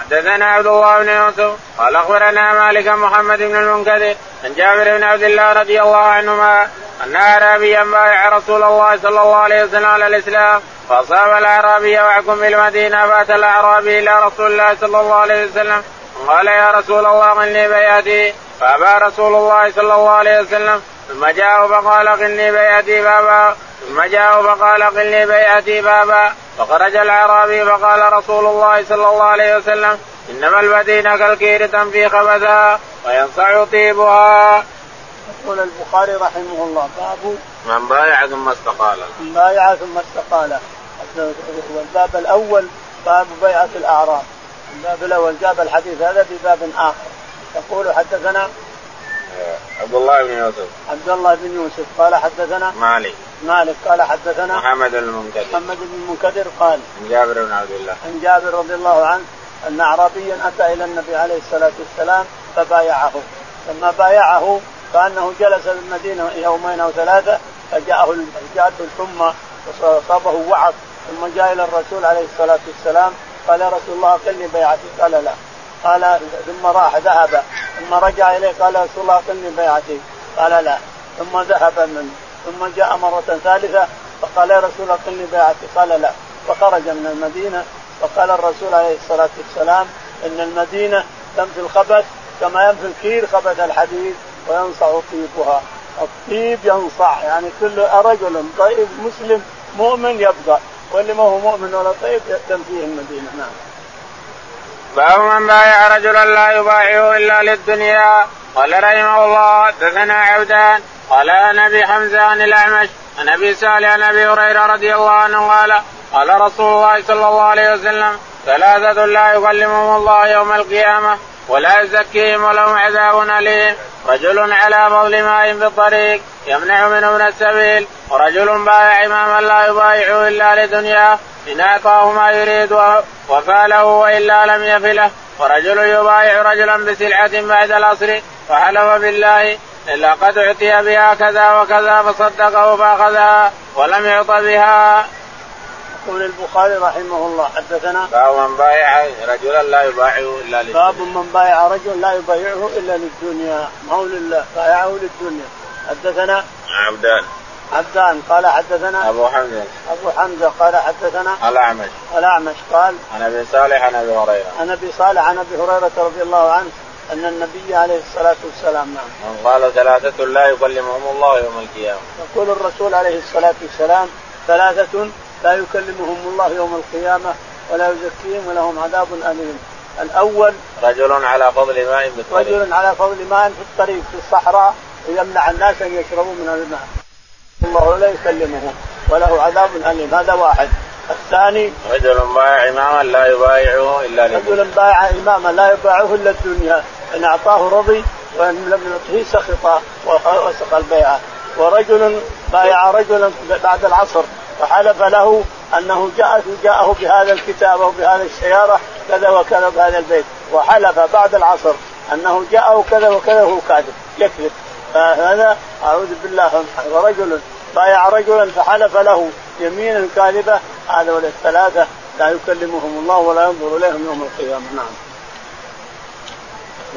[SPEAKER 1] حدثنا عبد الله بن يوسف قال اخبرنا مالك محمد بن المنكدر عن جابر بن عبد الله رضي الله عنهما ان اعرابيا بايع رسول الله صلى الله عليه وسلم على الاسلام فاصاب الاعرابي وعكم بالمدينه فاتى الاعرابي الى رسول الله صلى الله عليه وسلم قال يا رسول الله غني بيدي فابى رسول الله صلى الله عليه وسلم ثم جاءه فقال غني بيدي بابا ثم جاءه فقال غني بيدي بابا فخرج الاعرابي فقال رسول الله صلى الله عليه وسلم انما البدين كالكير تنفي خبثها وينصع طيبها.
[SPEAKER 2] يقول البخاري رحمه الله باب
[SPEAKER 1] من بايع ثم استقال
[SPEAKER 2] من بايع ثم استقال الباب الاول باب بيعه الاعراب الباب الاول جاب الحديث هذا في باب اخر يقول حدثنا
[SPEAKER 1] آه، عبد الله بن يوسف
[SPEAKER 2] عبد الله بن يوسف قال حدثنا
[SPEAKER 1] مالك
[SPEAKER 2] مالك قال حدثنا
[SPEAKER 1] محمد بن المنكدر
[SPEAKER 2] محمد بن المنكدر قال
[SPEAKER 1] عن جابر بن عبد الله
[SPEAKER 2] عن جابر رضي الله عنه ان اعرابيا اتى الى النبي عليه الصلاه والسلام فبايعه لما بايعه كانه جلس في المدينه يومين او ثلاثه فجاءه جاءته الحمى واصابه وعظ ثم جاء الى الرسول عليه الصلاه والسلام قال يا رسول الله اقلني بيعتي قال لا قال ثم راح ذهب ثم رجع اليه قال يا رسول الله اقلني بيعتي قال لا ثم ذهب منه ثم جاء مرة ثالثة فقال يا رسول الله اقلني بيعتي قال لا فخرج من المدينة وقال الرسول عليه الصلاة والسلام ان المدينة تنفي الخبث كما ينفي الكير خبث الحديد وينصع طيبها الطيب ينصع يعني كل رجل طيب مسلم مؤمن يبقى واللي ما هو مؤمن ولا طيب يهتم فيه المدينه نعم.
[SPEAKER 1] باب من
[SPEAKER 2] بايع
[SPEAKER 1] رجلا لا يبايعه الا للدنيا قال رحمه الله حدثنا عبدان قال عن ابي حمزه عن الاعمش عن ابي سالم عن ابي هريره رضي الله عنه قال قال رسول الله صلى الله عليه وسلم ثلاثه لا يكلمهم الله يوم القيامه ولا يزكيهم ولهم عذاب أليم رجل على بضل ماء بالطريق يمنع منه من السبيل ورجل بايع إماما لا يبايعه إلا لدنياه إن أعطاه ما يريد وفاله وإلا لم يفله ورجل يبايع رجلا بسلعة بعد العصر فحلف بالله لقد أعطي بها كذا وكذا فصدقه فأخذها ولم يعط بها
[SPEAKER 2] يقول البخاري رحمه الله حدثنا باب من بايع رجلا لا يبايعه الا للدنيا باب من بايع رجلا لا يبايعه الا للدنيا ما هو لله بايعه للدنيا حدثنا عبدان عبدان قال حدثنا
[SPEAKER 3] ابو حمزه
[SPEAKER 2] ابو حمزه قال حدثنا
[SPEAKER 3] الاعمش
[SPEAKER 2] الاعمش قال
[SPEAKER 3] عن ابي صالح عن ابي هريره
[SPEAKER 2] عن ابي صالح عن ابي هريره رضي الله عنه ان النبي عليه الصلاه والسلام
[SPEAKER 3] نعم من قال ثلاثه لا يكلمهم الله يوم القيامه
[SPEAKER 2] يقول الرسول عليه الصلاه والسلام ثلاثه لا يكلمهم الله يوم القيامة ولا يزكيهم ولهم عذاب أليم الأول
[SPEAKER 3] رجل على فضل
[SPEAKER 2] ماء في الطريق رجل على فضل ماء في الطريق في الصحراء يمنع الناس أن يشربوا من الماء الله لا يكلمهم وله عذاب أليم هذا واحد الثاني
[SPEAKER 3] رجل بايع إماما لا يبايعه إلا
[SPEAKER 2] لدنيا رجل بايع إماما لا يبايعه إلا الدنيا إن أعطاه رضي وإن لم يعطه سخط وسق البيعة ورجل بايع رجلا بعد العصر وحلف له انه جاء جاءه بهذا الكتاب او بهذه السياره كذا وكذا بهذا البيت وحلف بعد العصر انه جاءه كذا وكذا وهو كاذب يكذب فهذا اعوذ بالله ورجل بايع رجلا فحلف له يمينا كاذبه هذا الثلاثه لا يكلمهم الله ولا ينظر اليهم يوم القيامه
[SPEAKER 1] نعم.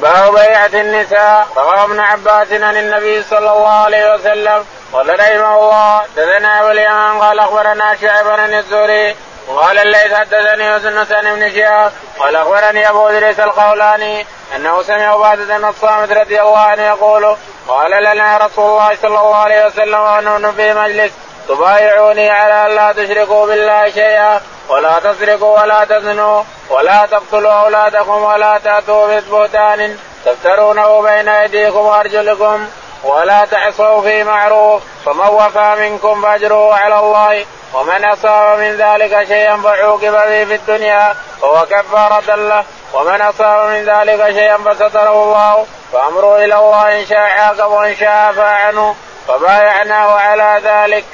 [SPEAKER 1] باب بيعة النساء روى ابن عباس عن النبي صلى الله عليه وسلم قال رحمه الله دثنا ابو اليمن قال اخبرنا شعيب بن الزهري وقال الليث حدثني وسنة بن شهاب قال اخبرني ابو ادريس القولاني انه سمع بعد بن الصامت رضي الله عنه يقول قال لنا رسول الله صلى الله عليه وسلم ونحن في مجلس تبايعوني على ان لا تشركوا بالله شيئا ولا تسرقوا ولا تزنوا ولا تقتلوا اولادكم ولا تاتوا ببهتان تفترونه بين ايديكم وارجلكم ولا تعصوا في معروف فمن وفى منكم فاجره على الله ومن اصاب من ذلك شيئا فعوقب به في الدنيا فهو كفارة له ومن اصاب من ذلك شيئا فستره الله فامره الى الله ان شاء عاقب وان شاء عنه فبايعناه على ذلك.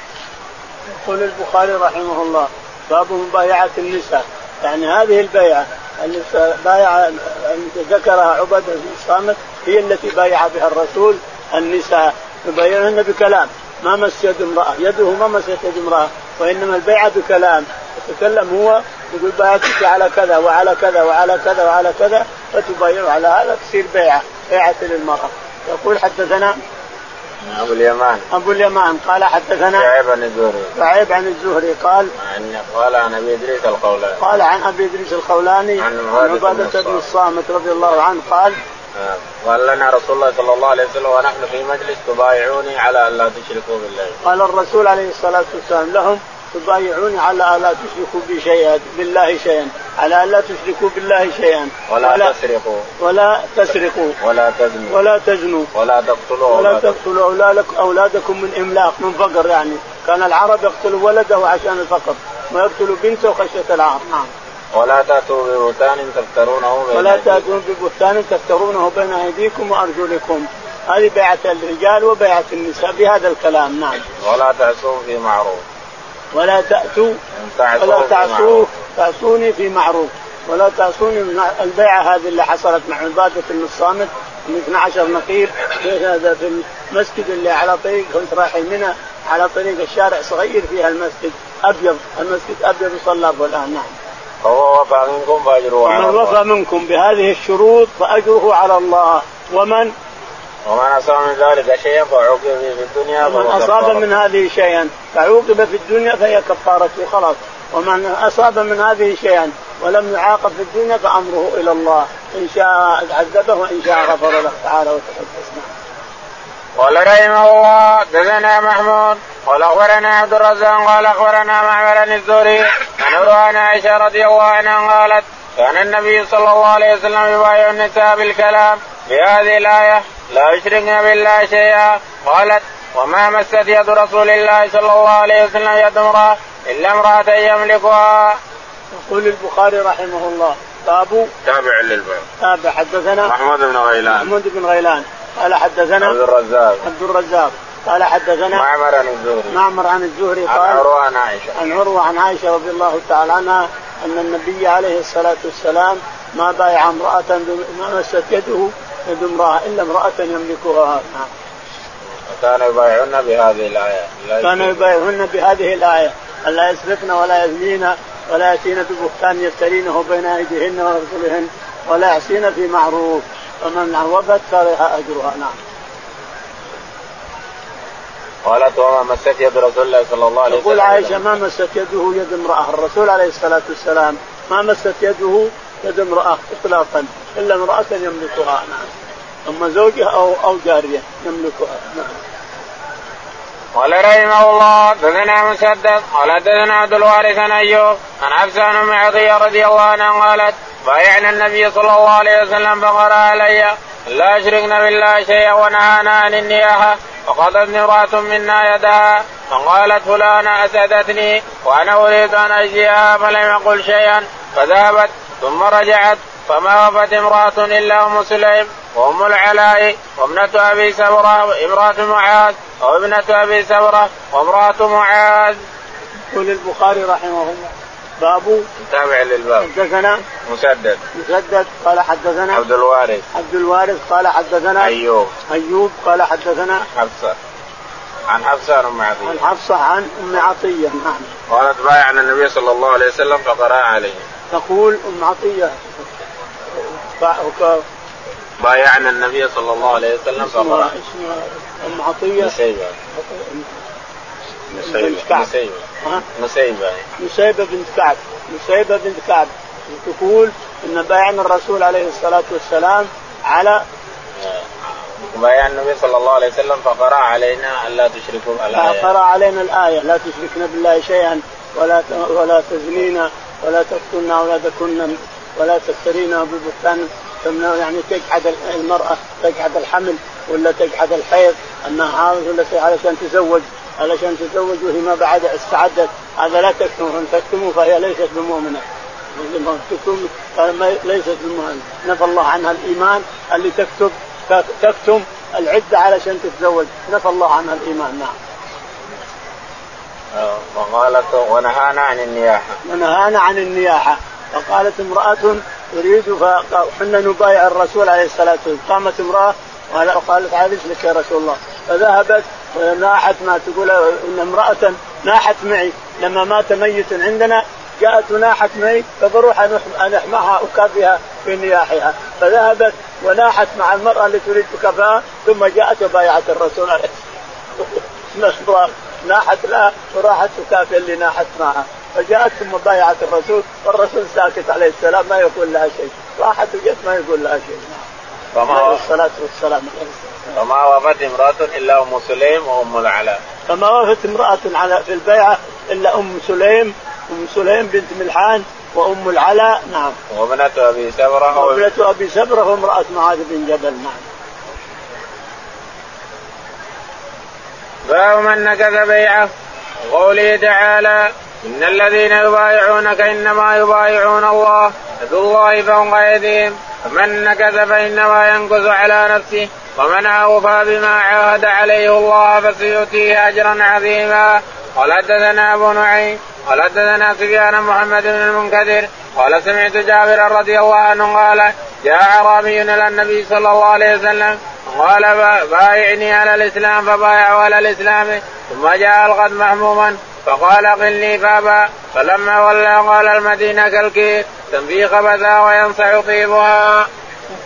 [SPEAKER 2] يقول البخاري رحمه الله باب مبايعة النساء يعني هذه البيعة اللي بايع ذكرها عبد بن الصامت هي التي بايع بها الرسول النساء يبايعهن بكلام ما مس يد امرأة يده ما مست يد امرأة وإنما البيعة بكلام يتكلم هو يقول بايعتك على كذا وعلى كذا وعلى كذا وعلى كذا فتبايع على هذا تصير بيعة بيعة للمرأة يقول حدثنا
[SPEAKER 3] ابو اليمان ابو
[SPEAKER 2] اليمان قال حدثنا
[SPEAKER 3] شعيب عن الزهري شعيب
[SPEAKER 2] عن الزهري قال عن
[SPEAKER 3] قال عن ابي ادريس الخولاني قال
[SPEAKER 2] عن ابي ادريس الخولاني عن عباده بن الصامت رضي الله عنه قال
[SPEAKER 3] نعم قال لنا رسول الله صلى الله عليه وسلم ونحن في مجلس تبايعوني على ان لا تشركوا بالله
[SPEAKER 2] قال الرسول عليه الصلاه والسلام لهم تبايعوني على ألا تشركوا بي شيئا بالله شيئا على ألا تشركوا بالله شيئا
[SPEAKER 3] ولا, ولا تسرقوا
[SPEAKER 2] ولا تسرقوا
[SPEAKER 3] ولا تزنوا
[SPEAKER 2] ولا تزنوا
[SPEAKER 3] ولا تقتلوا ولا
[SPEAKER 2] تقتلوا أولادكم, أولادكم من إملاق من فقر يعني كان العرب يقتلوا ولده عشان الفقر ويقتلوا بنته خشية العار نعم
[SPEAKER 3] ولا تأتوا ببهتان تفترونه بين
[SPEAKER 2] ولا تأتوا ببهتان تفترونه بين أيديكم وأرجلكم هذه بيعة الرجال وبيعة النساء بهذا الكلام نعم
[SPEAKER 3] ولا تعصوا في معروف ولا تأتوا
[SPEAKER 2] ولا تعصوا تعصوني في معروف ولا تعصوني من البيعة هذه اللي حصلت مع عبادة بن الصامت من 12 نقيب في هذا في المسجد اللي على طريق كنت رايحين منه على طريق الشارع صغير فيها المسجد ابيض المسجد ابيض يصلى الان نعم فهو وفى منكم فاجره على الله. من وفى
[SPEAKER 3] منكم
[SPEAKER 2] بهذه الشروط فاجره على الله ومن
[SPEAKER 3] ومن اصاب من ذلك شيئا فعوقب في الدنيا ومن
[SPEAKER 2] اصاب من هذه شيئا فعوقب في الدنيا فهي كفارته خلاص ومن اصاب من هذه شيئا ولم يعاقب في الدنيا فامره الى الله ان شاء عذبه وان شاء غفر له تعالى وتقدس
[SPEAKER 1] قال رحمه الله دثنا محمود قال اخبرنا عبد الرزاق قال اخبرنا معمر الزهري عن عروه عائشه رضي الله عنها قالت كان النبي صلى الله عليه وسلم يبايع النساء بالكلام بهذه الايه لا يشركن بالله شيئا قالت وما مست يد رسول الله صلى الله عليه وسلم يد امراه الا امراه يملكها.
[SPEAKER 2] يقول البخاري رحمه الله باب
[SPEAKER 3] تابع للباب
[SPEAKER 2] تابع حدثنا
[SPEAKER 3] محمود
[SPEAKER 2] بن غيلان
[SPEAKER 3] محمود بن
[SPEAKER 2] غيلان قال حدثنا عبد
[SPEAKER 3] الرزاق
[SPEAKER 2] عبد الرزاق قال حدثنا
[SPEAKER 3] معمر عن الزهري معمر عن
[SPEAKER 2] الزهري قال عن
[SPEAKER 3] عروه
[SPEAKER 2] عن
[SPEAKER 3] عائشه
[SPEAKER 2] عن عروه عن عائشه رضي الله تعالى عنها ان النبي عليه الصلاه والسلام ما بايع امراه ما مست يده يد امراه الا امراه يملكها نعم.
[SPEAKER 3] كان يبايعن بهذه الآية كان
[SPEAKER 2] يبايعن
[SPEAKER 3] بهذه
[SPEAKER 2] الآية ألا يسرقن ولا يزنين ولا يأتين ببهتان يفترينه بين أيديهن وأرجلهن ولا يعصين في معروف فمن عوضت فلها اجرها نعم.
[SPEAKER 3] قالت وما مست يد رسول الله صلى الله عليه وسلم تقول
[SPEAKER 2] عائشه ما مست يده يد امراه، الرسول عليه الصلاه والسلام ما مست يده يد امراه اطلاقا الا امراه يملكها نعم. اما زوجها او او جاريه يملكها نعم.
[SPEAKER 1] قال رحمه الله حدثنا مسدد قال حدثنا عبد الوارث عن ايوب عن عبس بن عطيه رضي الله عنها قالت بايعنا النبي صلى الله عليه وسلم فقرا علي لا اشركنا بالله شيئا ونهانا عن النياحه فقضت امراه منا يدها فقالت فلانة اسعدتني وانا اريد ان اجزيها فلم يقل شيئا فذهبت ثم رجعت فما وفت امراه الا ام سليم وام العلاء وابنة ابي سمره وامراه معاذ وابنة ابي سمره وامراه معاذ.
[SPEAKER 2] يقول البخاري رحمه الله باب
[SPEAKER 3] تابع للباب حدثنا مسدد
[SPEAKER 2] مسدد قال حدثنا
[SPEAKER 3] عبد الوارث
[SPEAKER 2] عبد الوارث قال حدثنا
[SPEAKER 3] ايوب
[SPEAKER 2] ايوب قال حدثنا
[SPEAKER 3] حفصه عن حفصه عن ام عطيه عن حفصه عن ام عطيه نعم قالت بايعنا النبي صلى الله عليه وسلم فقرا عليه
[SPEAKER 2] تقول ام عطيه
[SPEAKER 3] بايعنا النبي صلى الله عليه وسلم فقرأ اسمها ام عطيه نسيبه نسيبه نسيبه بنت
[SPEAKER 2] كعب نسيبه بنت كعب تقول ان بايعنا الرسول عليه الصلاه والسلام على آه.
[SPEAKER 3] بايع النبي صلى الله عليه وسلم فقرأ
[SPEAKER 2] علينا
[SPEAKER 3] ألا تشركوا
[SPEAKER 2] الآية فقرأ
[SPEAKER 3] علينا
[SPEAKER 2] الآية لا تشركنا بالله شيئا ولا ولا تزنينا ولا تقتلنا ولا تكن ولا تفترين ببهتان تمنع يعني تجحد المرأة تجحد الحمل ولا تجحد الحيض أنها حاضر ولا علشان تزوج علشان تزوج وهي ما بعد استعدت هذا لا تكتمه إن تكتمه فهي ليست بمؤمنة تكتم ليست بمؤمنة نفى الله عنها الإيمان اللي تكتب تكتم العدة علشان تتزوج نفى الله عنها الإيمان نعم آه، وقالت ونهانا
[SPEAKER 3] عن النياحة ونهانا
[SPEAKER 2] عن النياحة فقالت امرأة اريد فحنا نبايع الرسول عليه الصلاه والسلام قامت امراه وقالت عالج لك يا رسول الله فذهبت ناحت ما تقول ان امراه ناحت معي لما مات ميت عندنا جاءت وناحت معي فبروح ان احماها اكافئها في نياحها فذهبت وناحت مع المراه اللي تريد تكافئها ثم جاءت وبايعت الرسول عليه الصلاه والسلام [LAUGHS] ناحت لها وراحت تكافئ اللي ناحت معها فجاءت ثم بايعت الرسول والرسول ساكت عليه السلام ما يقول لها شيء راحت وجت ما يقول لها شيء فما الصلاة والسلام فما
[SPEAKER 3] وافت امرأة إلا أم سليم وأم العلاء
[SPEAKER 2] فما وافت امرأة على في البيعة إلا أم سليم أم سليم بنت ملحان وأم العلاء نعم
[SPEAKER 3] وابنة أبي سبرة
[SPEAKER 2] وابنة أبي سبرة وامرأة معاذ بن جبل نعم
[SPEAKER 1] باب من نكث بيعه قوله تعالى إن الذين يبايعونك إنما يبايعون الله يد الله فوق أيديهم فمن نكث فإنما ينكث على نفسه ومن أوفى بما عاهد عليه الله فسيؤتيه أجرا عظيما قال حدثنا أبو نعيم قال حدثنا سفيان محمد بن المنكدر قال سمعت جابرا رضي الله عنه قال جاء أعرابي إلى النبي صلى الله عليه وسلم قال بايعني على الإسلام فبايعه على الإسلام ثم جاء الغد مهموما فقال قل لي بابا فلما ولى قال المدينة كالكير تنبيه خبثها وينصع طيبها.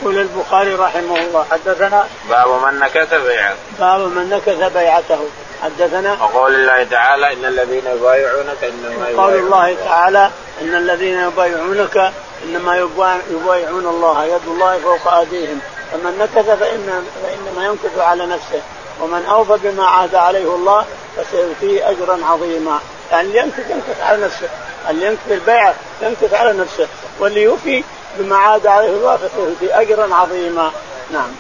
[SPEAKER 1] يقول
[SPEAKER 2] البخاري رحمه الله حدثنا
[SPEAKER 3] باب من نكث
[SPEAKER 2] بيعته باب من نكث بيعته حدثنا
[SPEAKER 3] وقول
[SPEAKER 2] الله تعالى ان الذين يبايعونك انما يبايعونك
[SPEAKER 3] قول الله
[SPEAKER 2] تعالى ان الذين يبايعونك انما يبايعون الله يد الله فوق ايديهم فمن نكث فإن فانما ينكث على نفسه ومن اوفى بما عاد عليه الله فسيؤتيه اجرا عظيما يعني اللي ينكث ينكث على نفسه اللي ينكث البيع ينكث على نفسه واللي يوفي بما عاد عليه الله فسيؤتيه اجرا عظيما نعم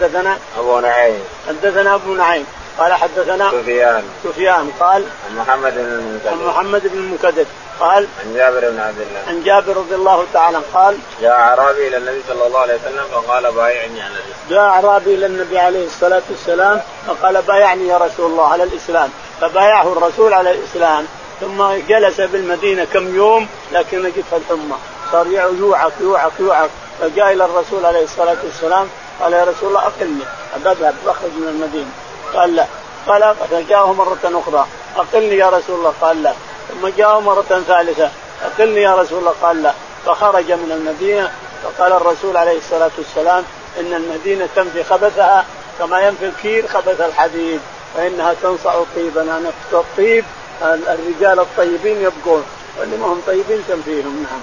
[SPEAKER 2] حدثنا ابو نعيم
[SPEAKER 3] حدثنا ابو
[SPEAKER 2] نعيم قال حدثنا سفيان
[SPEAKER 3] سفيان
[SPEAKER 2] قال عن محمد بن المكدد عن
[SPEAKER 3] محمد بن
[SPEAKER 2] المكدد قال
[SPEAKER 3] عن جابر بن
[SPEAKER 2] عبد الله عن جابر رضي الله تعالى قال جاء اعرابي الى النبي صلى الله عليه وسلم فقال بايعني على الاسلام جاء اعرابي الى النبي عليه الصلاه والسلام فقال بايعني يا رسول الله على الاسلام فبايعه الرسول على الاسلام ثم جلس بالمدينه كم يوم لكن جتها الحمى صار يوعك يوعك يوعك فجاء الى الرسول عليه الصلاه والسلام قال يا رسول الله اقلني اذهب واخرج من المدينه قال لا قال جاءه مرة أخرى أقلني يا رسول الله قال لا ثم جاءه مرة ثالثة أقلني يا رسول الله قال لا فخرج من المدينة فقال الرسول عليه الصلاة والسلام إن المدينة تنفي خبثها كما ينفي الكير خبث الحديد فإنها تنصع طيبا أنا الطيب الرجال الطيبين يبقون واللي ما هم طيبين تنفيهم نعم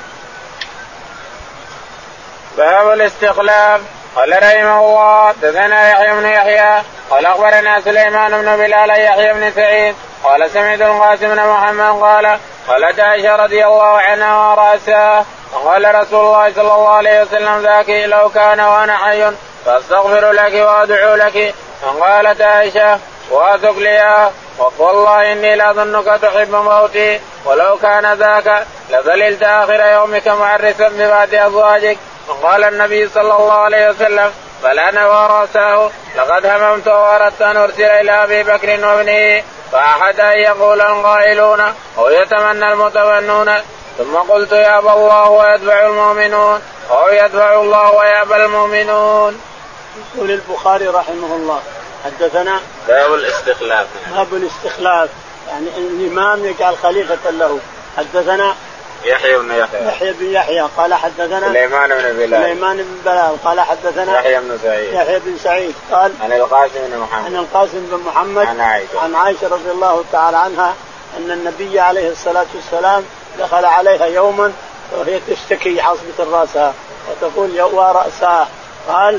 [SPEAKER 1] باب الاستقلال قال رحمه الله دثنا يحيى بن يحيى قال اخبرنا سليمان بن بلال يحيى بن سعيد قال سمعت القاسم بن محمد قال قالت عائشه رضي الله عنها وراسها وقال رسول الله صلى الله عليه وسلم ذاك لو كان وانا حي فاستغفر لك وادعو لك فقالت عائشه واثق لي والله اني لاظنك تحب موتي ولو كان ذاك لظللت اخر يومك معرسا ببعد ازواجك وقال النبي صلى الله عليه وسلم فلان ورثه لقد هممت واردت ان ارسل الى ابي بكر وابنه فاحد ان يقول القائلون او يتمنى المتمنون ثم قلت يابى الله ويتبع المؤمنون او يتبع الله ويابى المؤمنون.
[SPEAKER 2] يقول البخاري رحمه الله حدثنا
[SPEAKER 3] باب الاستخلاف
[SPEAKER 2] باب الاستخلاف يعني الامام يجعل خليفه له حدثنا يحيى بن يحيى يحيى بن يحيى قال حدثنا
[SPEAKER 3] سليمان بن بلال
[SPEAKER 2] سليمان بن بلال قال حدثنا
[SPEAKER 3] يحيى بن سعيد يحيى
[SPEAKER 2] بن سعيد قال عن
[SPEAKER 3] القاسم بن محمد
[SPEAKER 2] عن
[SPEAKER 3] القاسم بن محمد عن
[SPEAKER 2] عائشة عن عائشة رضي الله تعالى عنها أن النبي عليه الصلاة والسلام دخل عليها يوما وهي تشتكي عصبة رأسها وتقول يا رأسها قال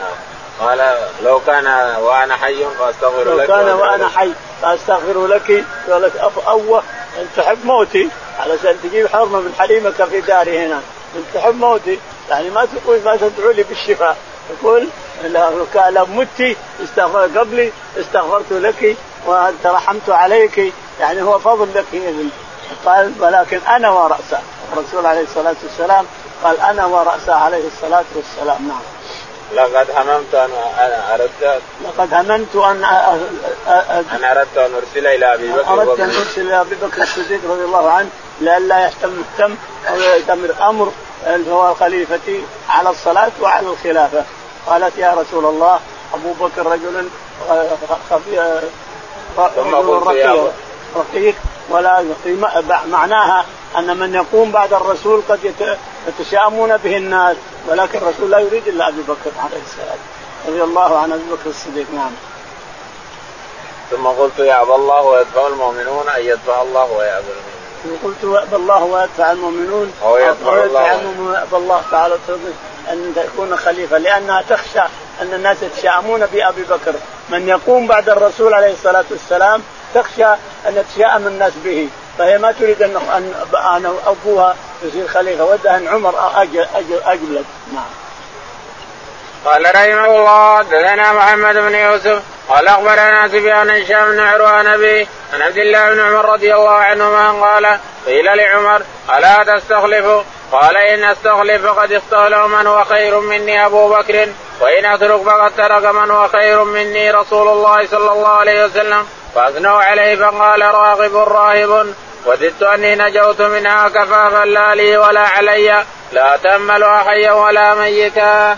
[SPEAKER 3] نعم. قال لو كان وانا حي فاستغفر لو
[SPEAKER 2] لك لو كان وانا حي فاستغفر لك قالت اوه انت تحب موتي علشان تجيب حرمه من حليمك في داري هنا انت تحب موتي يعني ما تقول ما تدعو لي بالشفاء تقول لو لو متي استغفر قبلي استغفرت لك وترحمت عليك يعني هو فضل لك قال ولكن انا وراسه الرسول عليه الصلاه والسلام قال انا وراسه عليه الصلاه والسلام نعم لقد هممت
[SPEAKER 3] ان انا اردت لقد
[SPEAKER 2] هممت
[SPEAKER 3] ان أ... أ... أ... انا اردت ان
[SPEAKER 2] ارسل الى ابي بكر اردت ان ارسل الى ابي بكر الصديق رضي الله عنه لئلا يهتم مهتم او يأتمر امر هو خليفتي على الصلاه وعلى الخلافه قالت يا رسول الله ابو بكر رجل آه، خفي آه، قلت يا رقيق ولا معناها ان من يقوم بعد الرسول قد يتشاءمون به الناس ولكن الرسول لا يريد الا ابي بكر عليه السلام رضي الله عن ابي بكر الصديق نعم.
[SPEAKER 3] ثم قلت يا يأبى الله ويدفع المؤمنون أن يدفع الله ويعبد المؤمنون.
[SPEAKER 2] قلت ويأبى الله ويدفع المؤمنون
[SPEAKER 3] أو يدفع الله ويأبى
[SPEAKER 2] الله
[SPEAKER 3] تعالى
[SPEAKER 2] أن تكون خليفة لأنها تخشى أن الناس يتشاءمون بأبي بكر من يقوم بعد الرسول عليه الصلاة والسلام تخشى ان من الناس به فهي ما تريد ان ان ابوها يصير خليفه ودها ان عمر أجل أجل اجلد نعم.
[SPEAKER 1] قال رحمه الله دثنا محمد بن يوسف قال اخبرنا سفيان هشام بن عروه نبي عن عبد الله بن عمر رضي الله عنهما قال قيل لعمر الا تستخلف قال ان استخلف فقد استخلف من هو خير مني ابو بكر وان اترك فقد ترك من هو خير مني رسول الله صلى الله عليه وسلم فاثنوا عليه فقال راغب راهب وددت اني نجوت منها كفافا لا لي ولا علي لا تملها حيا ولا ميتا.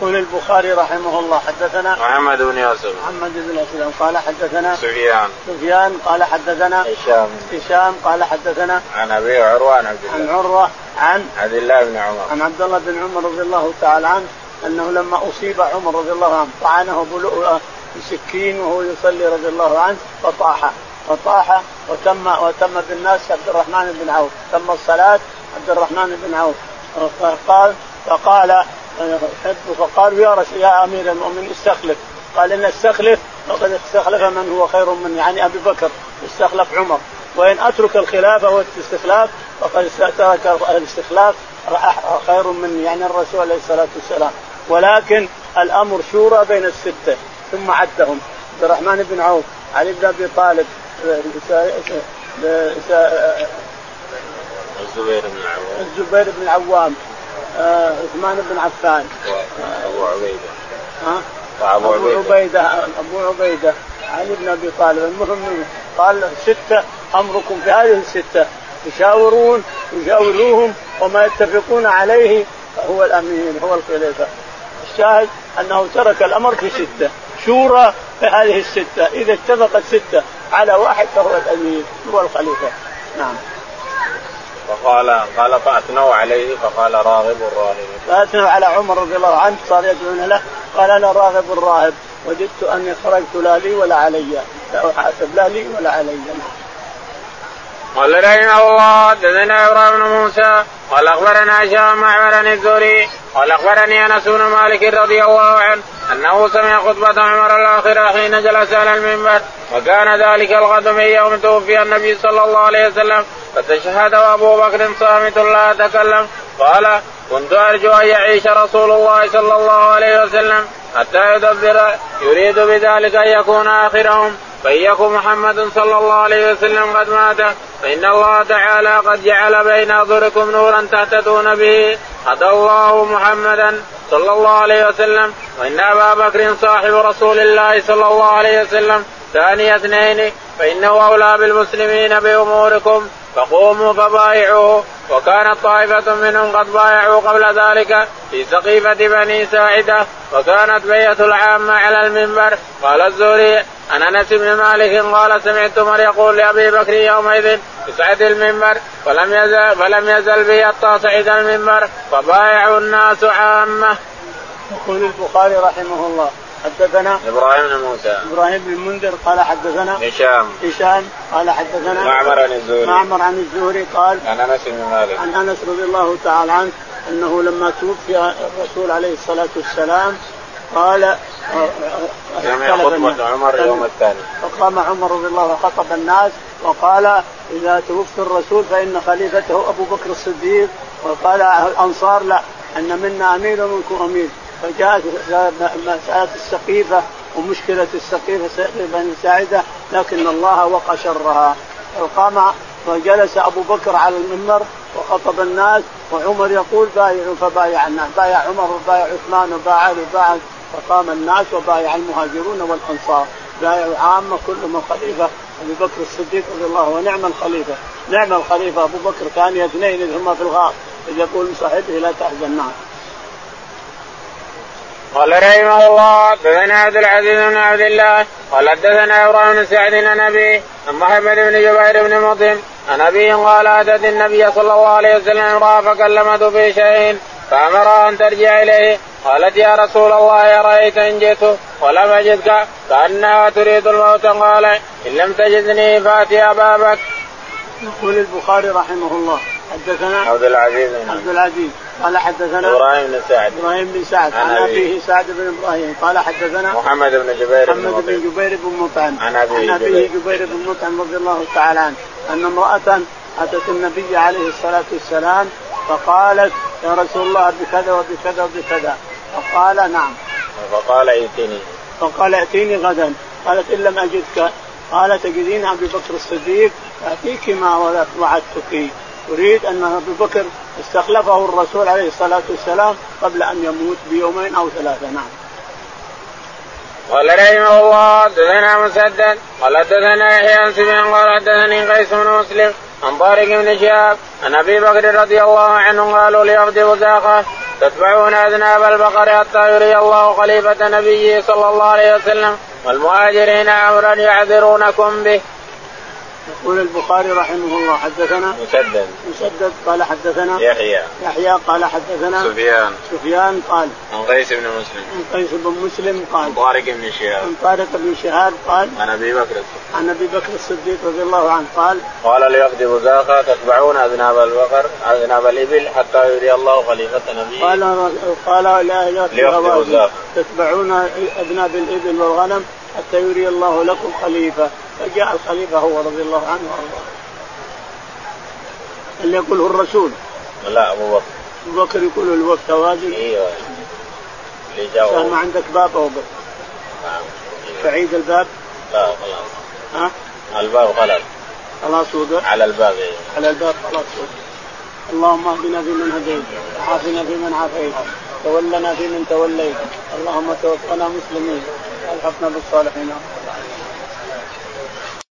[SPEAKER 2] يقول البخاري رحمه الله حدثنا
[SPEAKER 3] محمد بن يوسف
[SPEAKER 2] محمد بن يوسف قال حدثنا
[SPEAKER 3] سفيان
[SPEAKER 2] سفيان قال حدثنا هشام هشام قال حدثنا
[SPEAKER 3] عن ابي عروه عن عبد
[SPEAKER 2] الله عن عروه عن
[SPEAKER 3] عبد الله بن عمر
[SPEAKER 2] عن عبد الله بن عمر رضي الله تعالى عنه انه لما اصيب عمر رضي الله عنه طعنه بسكين وهو يصلي رضي الله عنه فطاح فطاح وتم وتم بالناس عبد الرحمن بن عوف تم الصلاة عبد الرحمن بن عوف فقال فقال فقالوا يا رسول يا امير المؤمنين استخلف قال ان استخلف فقد استخلف من هو خير من يعني ابي بكر استخلف عمر وان اترك الخلافه والاستخلاف فقد ترك الاستخلاف خير من يعني الرسول عليه الصلاه والسلام ولكن الامر شورى بين السته ثم عدهم عبد الرحمن بن عوف علي بن ابي طالب
[SPEAKER 3] الزبير بن العوام الزبير
[SPEAKER 2] بن
[SPEAKER 3] العوام
[SPEAKER 2] آه، عثمان بن عفان
[SPEAKER 3] ابو عبيده ها
[SPEAKER 2] ابو عبيده ابو عبيده علي بن ابي طالب المهم قال سته امركم في هذه السته يشاورون يشاوروهم وما يتفقون عليه هو الامين هو الخليفه الشاهد انه ترك الامر في سته شورى هذه الستة إذا اتفقت ستة على واحد فهو الأمير هو الخليفة نعم
[SPEAKER 3] فقال قال فاثنوا عليه فقال راغب راهب
[SPEAKER 2] فاثنوا على عمر رضي الله عنه صار يدعون له قال انا راغب راهب وجدت اني خرجت لا لي ولا علي لا احاسب لا لي ولا علي
[SPEAKER 1] قال رحم الله حدثنا ابراهيم بن موسى قال اخبرنا هشام معمر الزهري قال اخبرني انس بن مالك رضي الله عنه انه سمع خطبه عمر الاخره حين جلس على المنبر وكان ذلك الغد من يوم توفي النبي صلى الله عليه وسلم فتشهد وابو بكر صامت لا يتكلم قال كنت ارجو ان يعيش رسول الله صلى الله عليه وسلم حتى يدبر يريد بذلك ان يكون اخرهم فإيكم محمد صلى الله عليه وسلم قد مات فإن الله تعالى قد جعل بين أظهركم نورا تهتدون به هدى الله محمدا صلى الله عليه وسلم وإن أبا بكر صاحب رسول الله صلى الله عليه وسلم ثاني اثنين فإنه أولى بالمسلمين بأموركم فقوموا فبايعوه وكانت طائفة منهم قد بايعوا قبل ذلك في سقيفة بني ساعدة وكانت بيعة العامة على المنبر قال الزهري أنا انس بن مالك قال سمعت عمر يقول لابي بكر يومئذ اصعد المنبر فلم يزل فلم يزل بي حتى صعد المنبر فبايعوا الناس عامه. يقول
[SPEAKER 2] البخاري رحمه الله حدثنا
[SPEAKER 3] ابراهيم بن
[SPEAKER 2] موسى ابراهيم
[SPEAKER 3] بن
[SPEAKER 2] منذر قال حدثنا
[SPEAKER 3] هشام
[SPEAKER 2] هشام قال حدثنا معمر
[SPEAKER 3] عن الزهري معمر
[SPEAKER 2] عن الزهري قال
[SPEAKER 3] عن انس بن
[SPEAKER 2] مالك عن انس رضي الله تعالى عنه انه لما توفي الرسول عليه الصلاه والسلام قال
[SPEAKER 3] سمع آه، آه، خطبة عمر يوم الثاني
[SPEAKER 2] فقام عمر رضي الله عنه خطب الناس وقال إذا توفي الرسول فإن خليفته أبو بكر الصديق وقال الأنصار لا أن منا أمير ومنكم أمير فجاءت مسألة السقيفة ومشكلة السقيفة بني ساعدة لكن الله وقى شرها فقام فجلس أبو بكر على المنبر وخطب الناس وعمر يقول بايعوا فبايع الناس بايع عمر وبايع عثمان وبايع علي وبايع فقام الناس وبايع المهاجرون والأنصار بايعوا عامة كلهم الخليفة أبي بكر الصديق رضي الله ونعم الخليفة نعم الخليفة أبو بكر كان اثنين هما في الغار يقول صاحبه لا تحزن معه
[SPEAKER 1] قال رحمه الله حدثنا عبد العزيز بن عبد الله قال حدثنا ابراهيم بن سعد عن نبي عن محمد بن جبير بن مطعم عن ابيه قال اتت النبي صلى الله عليه وسلم امراه فكلمته في شيء فامرها ان ترجع اليه قالت يا رسول الله ارايت ان جئت ولم اجدك كانها تريد الموت قال ان لم تجدني فاتي بابك.
[SPEAKER 2] يقول البخاري رحمه الله حدثنا
[SPEAKER 3] عبد العزيز بن عبد
[SPEAKER 2] العزيز قال حدثنا ابراهيم بن سعد ابراهيم
[SPEAKER 3] بن سعد
[SPEAKER 2] عن ابيه سعد بن ابراهيم قال حدثنا
[SPEAKER 3] محمد بن جبير محمد
[SPEAKER 2] بن, بن جبير بن مطعم عن ابيه جبير, جبير بن مطعم رضي الله تعالى عنه ان امراه اتت النبي عليه الصلاه والسلام فقالت يا رسول الله بكذا وبكذا وبكذا فقال نعم
[SPEAKER 3] فقال ائتني
[SPEAKER 2] فقال ائتيني غدا قالت ان لم اجدك قال تجدين ابي بكر الصديق ياتيك ما وعدتك اريد ان ابي بكر استخلفه الرسول عليه الصلاه والسلام قبل ان يموت بيومين او ثلاثه نعم.
[SPEAKER 1] قال رحمه الله حدثنا مسدد قال حدثنا يحيى بن سبيان قال حدثني قيس بن مسلم عن طارق بن شهاب عن ابي بكر رضي الله عنه قالوا لعبد وزاقه تتبعون اذناب البقر حتى يري الله خليفه نبيه صلى الله عليه وسلم والمهاجرين امرا يعذرونكم به
[SPEAKER 2] يقول البخاري رحمه الله حدثنا
[SPEAKER 3] مسدد
[SPEAKER 2] مسدد قال حدثنا
[SPEAKER 3] يحيى
[SPEAKER 2] يحيى قال حدثنا
[SPEAKER 3] سفيان
[SPEAKER 2] سفيان قال
[SPEAKER 3] عن قيس بن مسلم
[SPEAKER 2] عن قيس بن مسلم قال عن طارق
[SPEAKER 3] بن شهاب عن طارق
[SPEAKER 2] بن شهاب قال
[SPEAKER 3] عن ابي بكر الصديق
[SPEAKER 2] عن ابي بكر الصديق رضي الله عنه قال
[SPEAKER 3] قال ليقضي بزاقه تتبعون اذناب البقر اذناب الابل حتى يري الله خليفه نبيه
[SPEAKER 2] قال قال
[SPEAKER 3] لوفد
[SPEAKER 2] بزاقه تتبعون اذناب الابل والغنم حتى يري الله لكم خليفه فجاء الخليفه هو رضي الله عنه وارضاه. اللي يقوله الرسول؟
[SPEAKER 3] لا ابو
[SPEAKER 2] بكر ابو بكر يقول الوفد توازن ايوه اللي ما عندك باب او باب نعم تعيد
[SPEAKER 3] الباب؟
[SPEAKER 2] لا خلاص ها؟
[SPEAKER 3] الباب غلط
[SPEAKER 2] خلاص وقع
[SPEAKER 3] على الباب
[SPEAKER 2] على الباب خلاص وقع اللهم اهدنا فيمن هديت وعافنا فيمن عافيت تولنا فيمن توليت اللهم توفنا مسلمين والحقنا بالصالحين